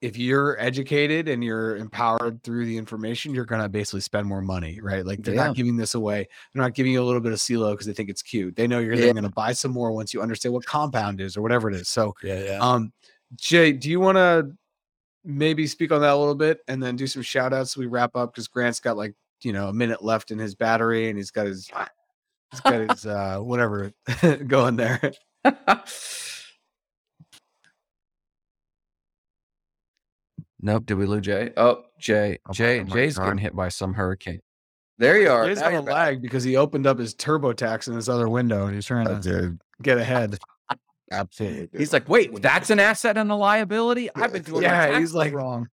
[SPEAKER 2] if you're educated and you're empowered through the information, you're going to basically spend more money, right? Like they're
[SPEAKER 1] Yeah.
[SPEAKER 2] not giving this away. They're not giving you a little bit of Celo because they think it's cute. They know you're
[SPEAKER 1] Yeah.
[SPEAKER 2] going to buy some more once you understand what compound is or whatever it is. So,
[SPEAKER 5] Yeah, yeah.
[SPEAKER 2] um, Jay, do you want to maybe speak on that a little bit and then do some shout outs so we wrap up? Because Grant's got like, you know, a minute left in his battery and he's got his, he's got his, uh, whatever going there.
[SPEAKER 1] nope. Did we lose Jay? Oh, Jay,
[SPEAKER 3] Oh
[SPEAKER 1] Jay,
[SPEAKER 3] oh
[SPEAKER 1] Jay's
[SPEAKER 3] God.
[SPEAKER 1] getting hit by some hurricane. There you are.
[SPEAKER 2] He's
[SPEAKER 1] Now
[SPEAKER 2] got a
[SPEAKER 1] back.
[SPEAKER 2] lag because he opened up his TurboTax in his other window and he's trying
[SPEAKER 3] I
[SPEAKER 2] to
[SPEAKER 3] did.
[SPEAKER 2] get ahead.
[SPEAKER 3] Absolutely.
[SPEAKER 1] He's like, wait, that's an asset and a liability. I've been doing
[SPEAKER 2] Yeah, he's like-
[SPEAKER 1] wrong.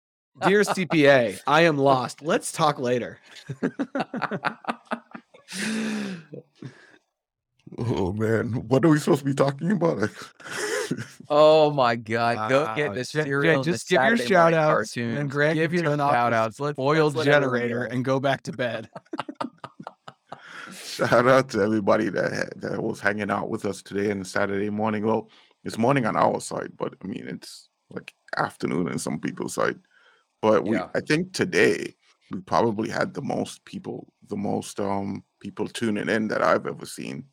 [SPEAKER 2] Dear CPA, I am lost. Let's talk later.
[SPEAKER 3] oh man, what are we supposed to be talking about?
[SPEAKER 1] oh my God! Go
[SPEAKER 2] Wow.
[SPEAKER 1] get the
[SPEAKER 2] Jay- Jay,
[SPEAKER 1] cereal. and the
[SPEAKER 2] just give your shout
[SPEAKER 1] out
[SPEAKER 2] outs
[SPEAKER 1] cartoons.
[SPEAKER 2] and Grant
[SPEAKER 5] Give
[SPEAKER 2] can
[SPEAKER 5] your shout
[SPEAKER 2] the
[SPEAKER 5] outs. Let's
[SPEAKER 2] Spoiled
[SPEAKER 5] let's
[SPEAKER 2] generator
[SPEAKER 5] go.
[SPEAKER 2] and go back to bed.
[SPEAKER 3] Shout out to everybody that that was hanging out with us today on Saturday morning. Well, it's morning on our side, but I mean it's like afternoon on some people's side. But we,
[SPEAKER 1] Yeah.
[SPEAKER 3] I think today we probably had the most people, the most um people tuning in that I've ever seen.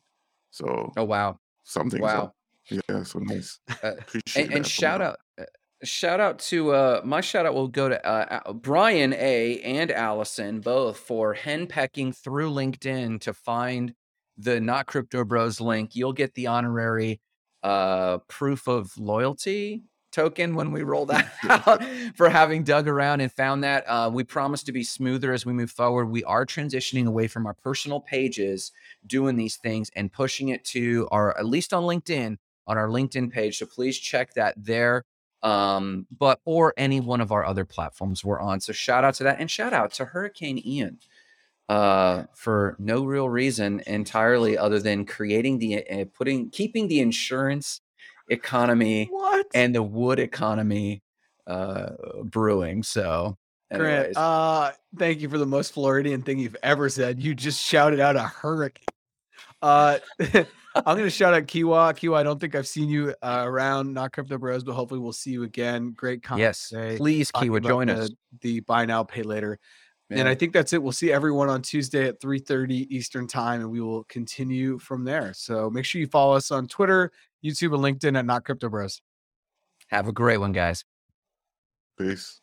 [SPEAKER 3] So
[SPEAKER 1] Oh wow!
[SPEAKER 3] something
[SPEAKER 1] Wow!
[SPEAKER 3] Yeah, so nice.
[SPEAKER 1] Uh, and, and shout out uh, shout out to uh my shout out will go to uh, Brian A and Allison both for henpecking through LinkedIn to find the not crypto bros link. You'll get the honorary uh proof of loyalty token when we roll that out for having dug around and found that. Uh, we promise to be smoother as we move forward. We are transitioning away from our personal pages, doing these things and pushing it to our, at least on LinkedIn, on our LinkedIn page. So please check that there. Um, but or any one of our other platforms we're on. So shout out to that and shout out to Hurricane Ian uh for no real reason entirely other than creating the uh, putting keeping the insurance economy
[SPEAKER 2] What?
[SPEAKER 1] and the wood economy uh brewing so
[SPEAKER 2] Grant, uh, thank you for the most Floridian thing you've ever said. You just shouted out a hurricane. Uh, I'm gonna shout out Kiwa. Kiwa, I don't think I've seen you uh, around not crypto bros, but hopefully we'll see you again. Great comment
[SPEAKER 1] yes
[SPEAKER 2] today.
[SPEAKER 1] please kiwa join
[SPEAKER 2] the,
[SPEAKER 1] us
[SPEAKER 2] The buy now, pay later. And I think that's it. We'll see everyone on Tuesday at 3:30 Eastern time, and we will continue from there. So make sure you follow us on Twitter, YouTube, and LinkedIn at Not Crypto Bros.
[SPEAKER 1] have a great one guys
[SPEAKER 3] Peace.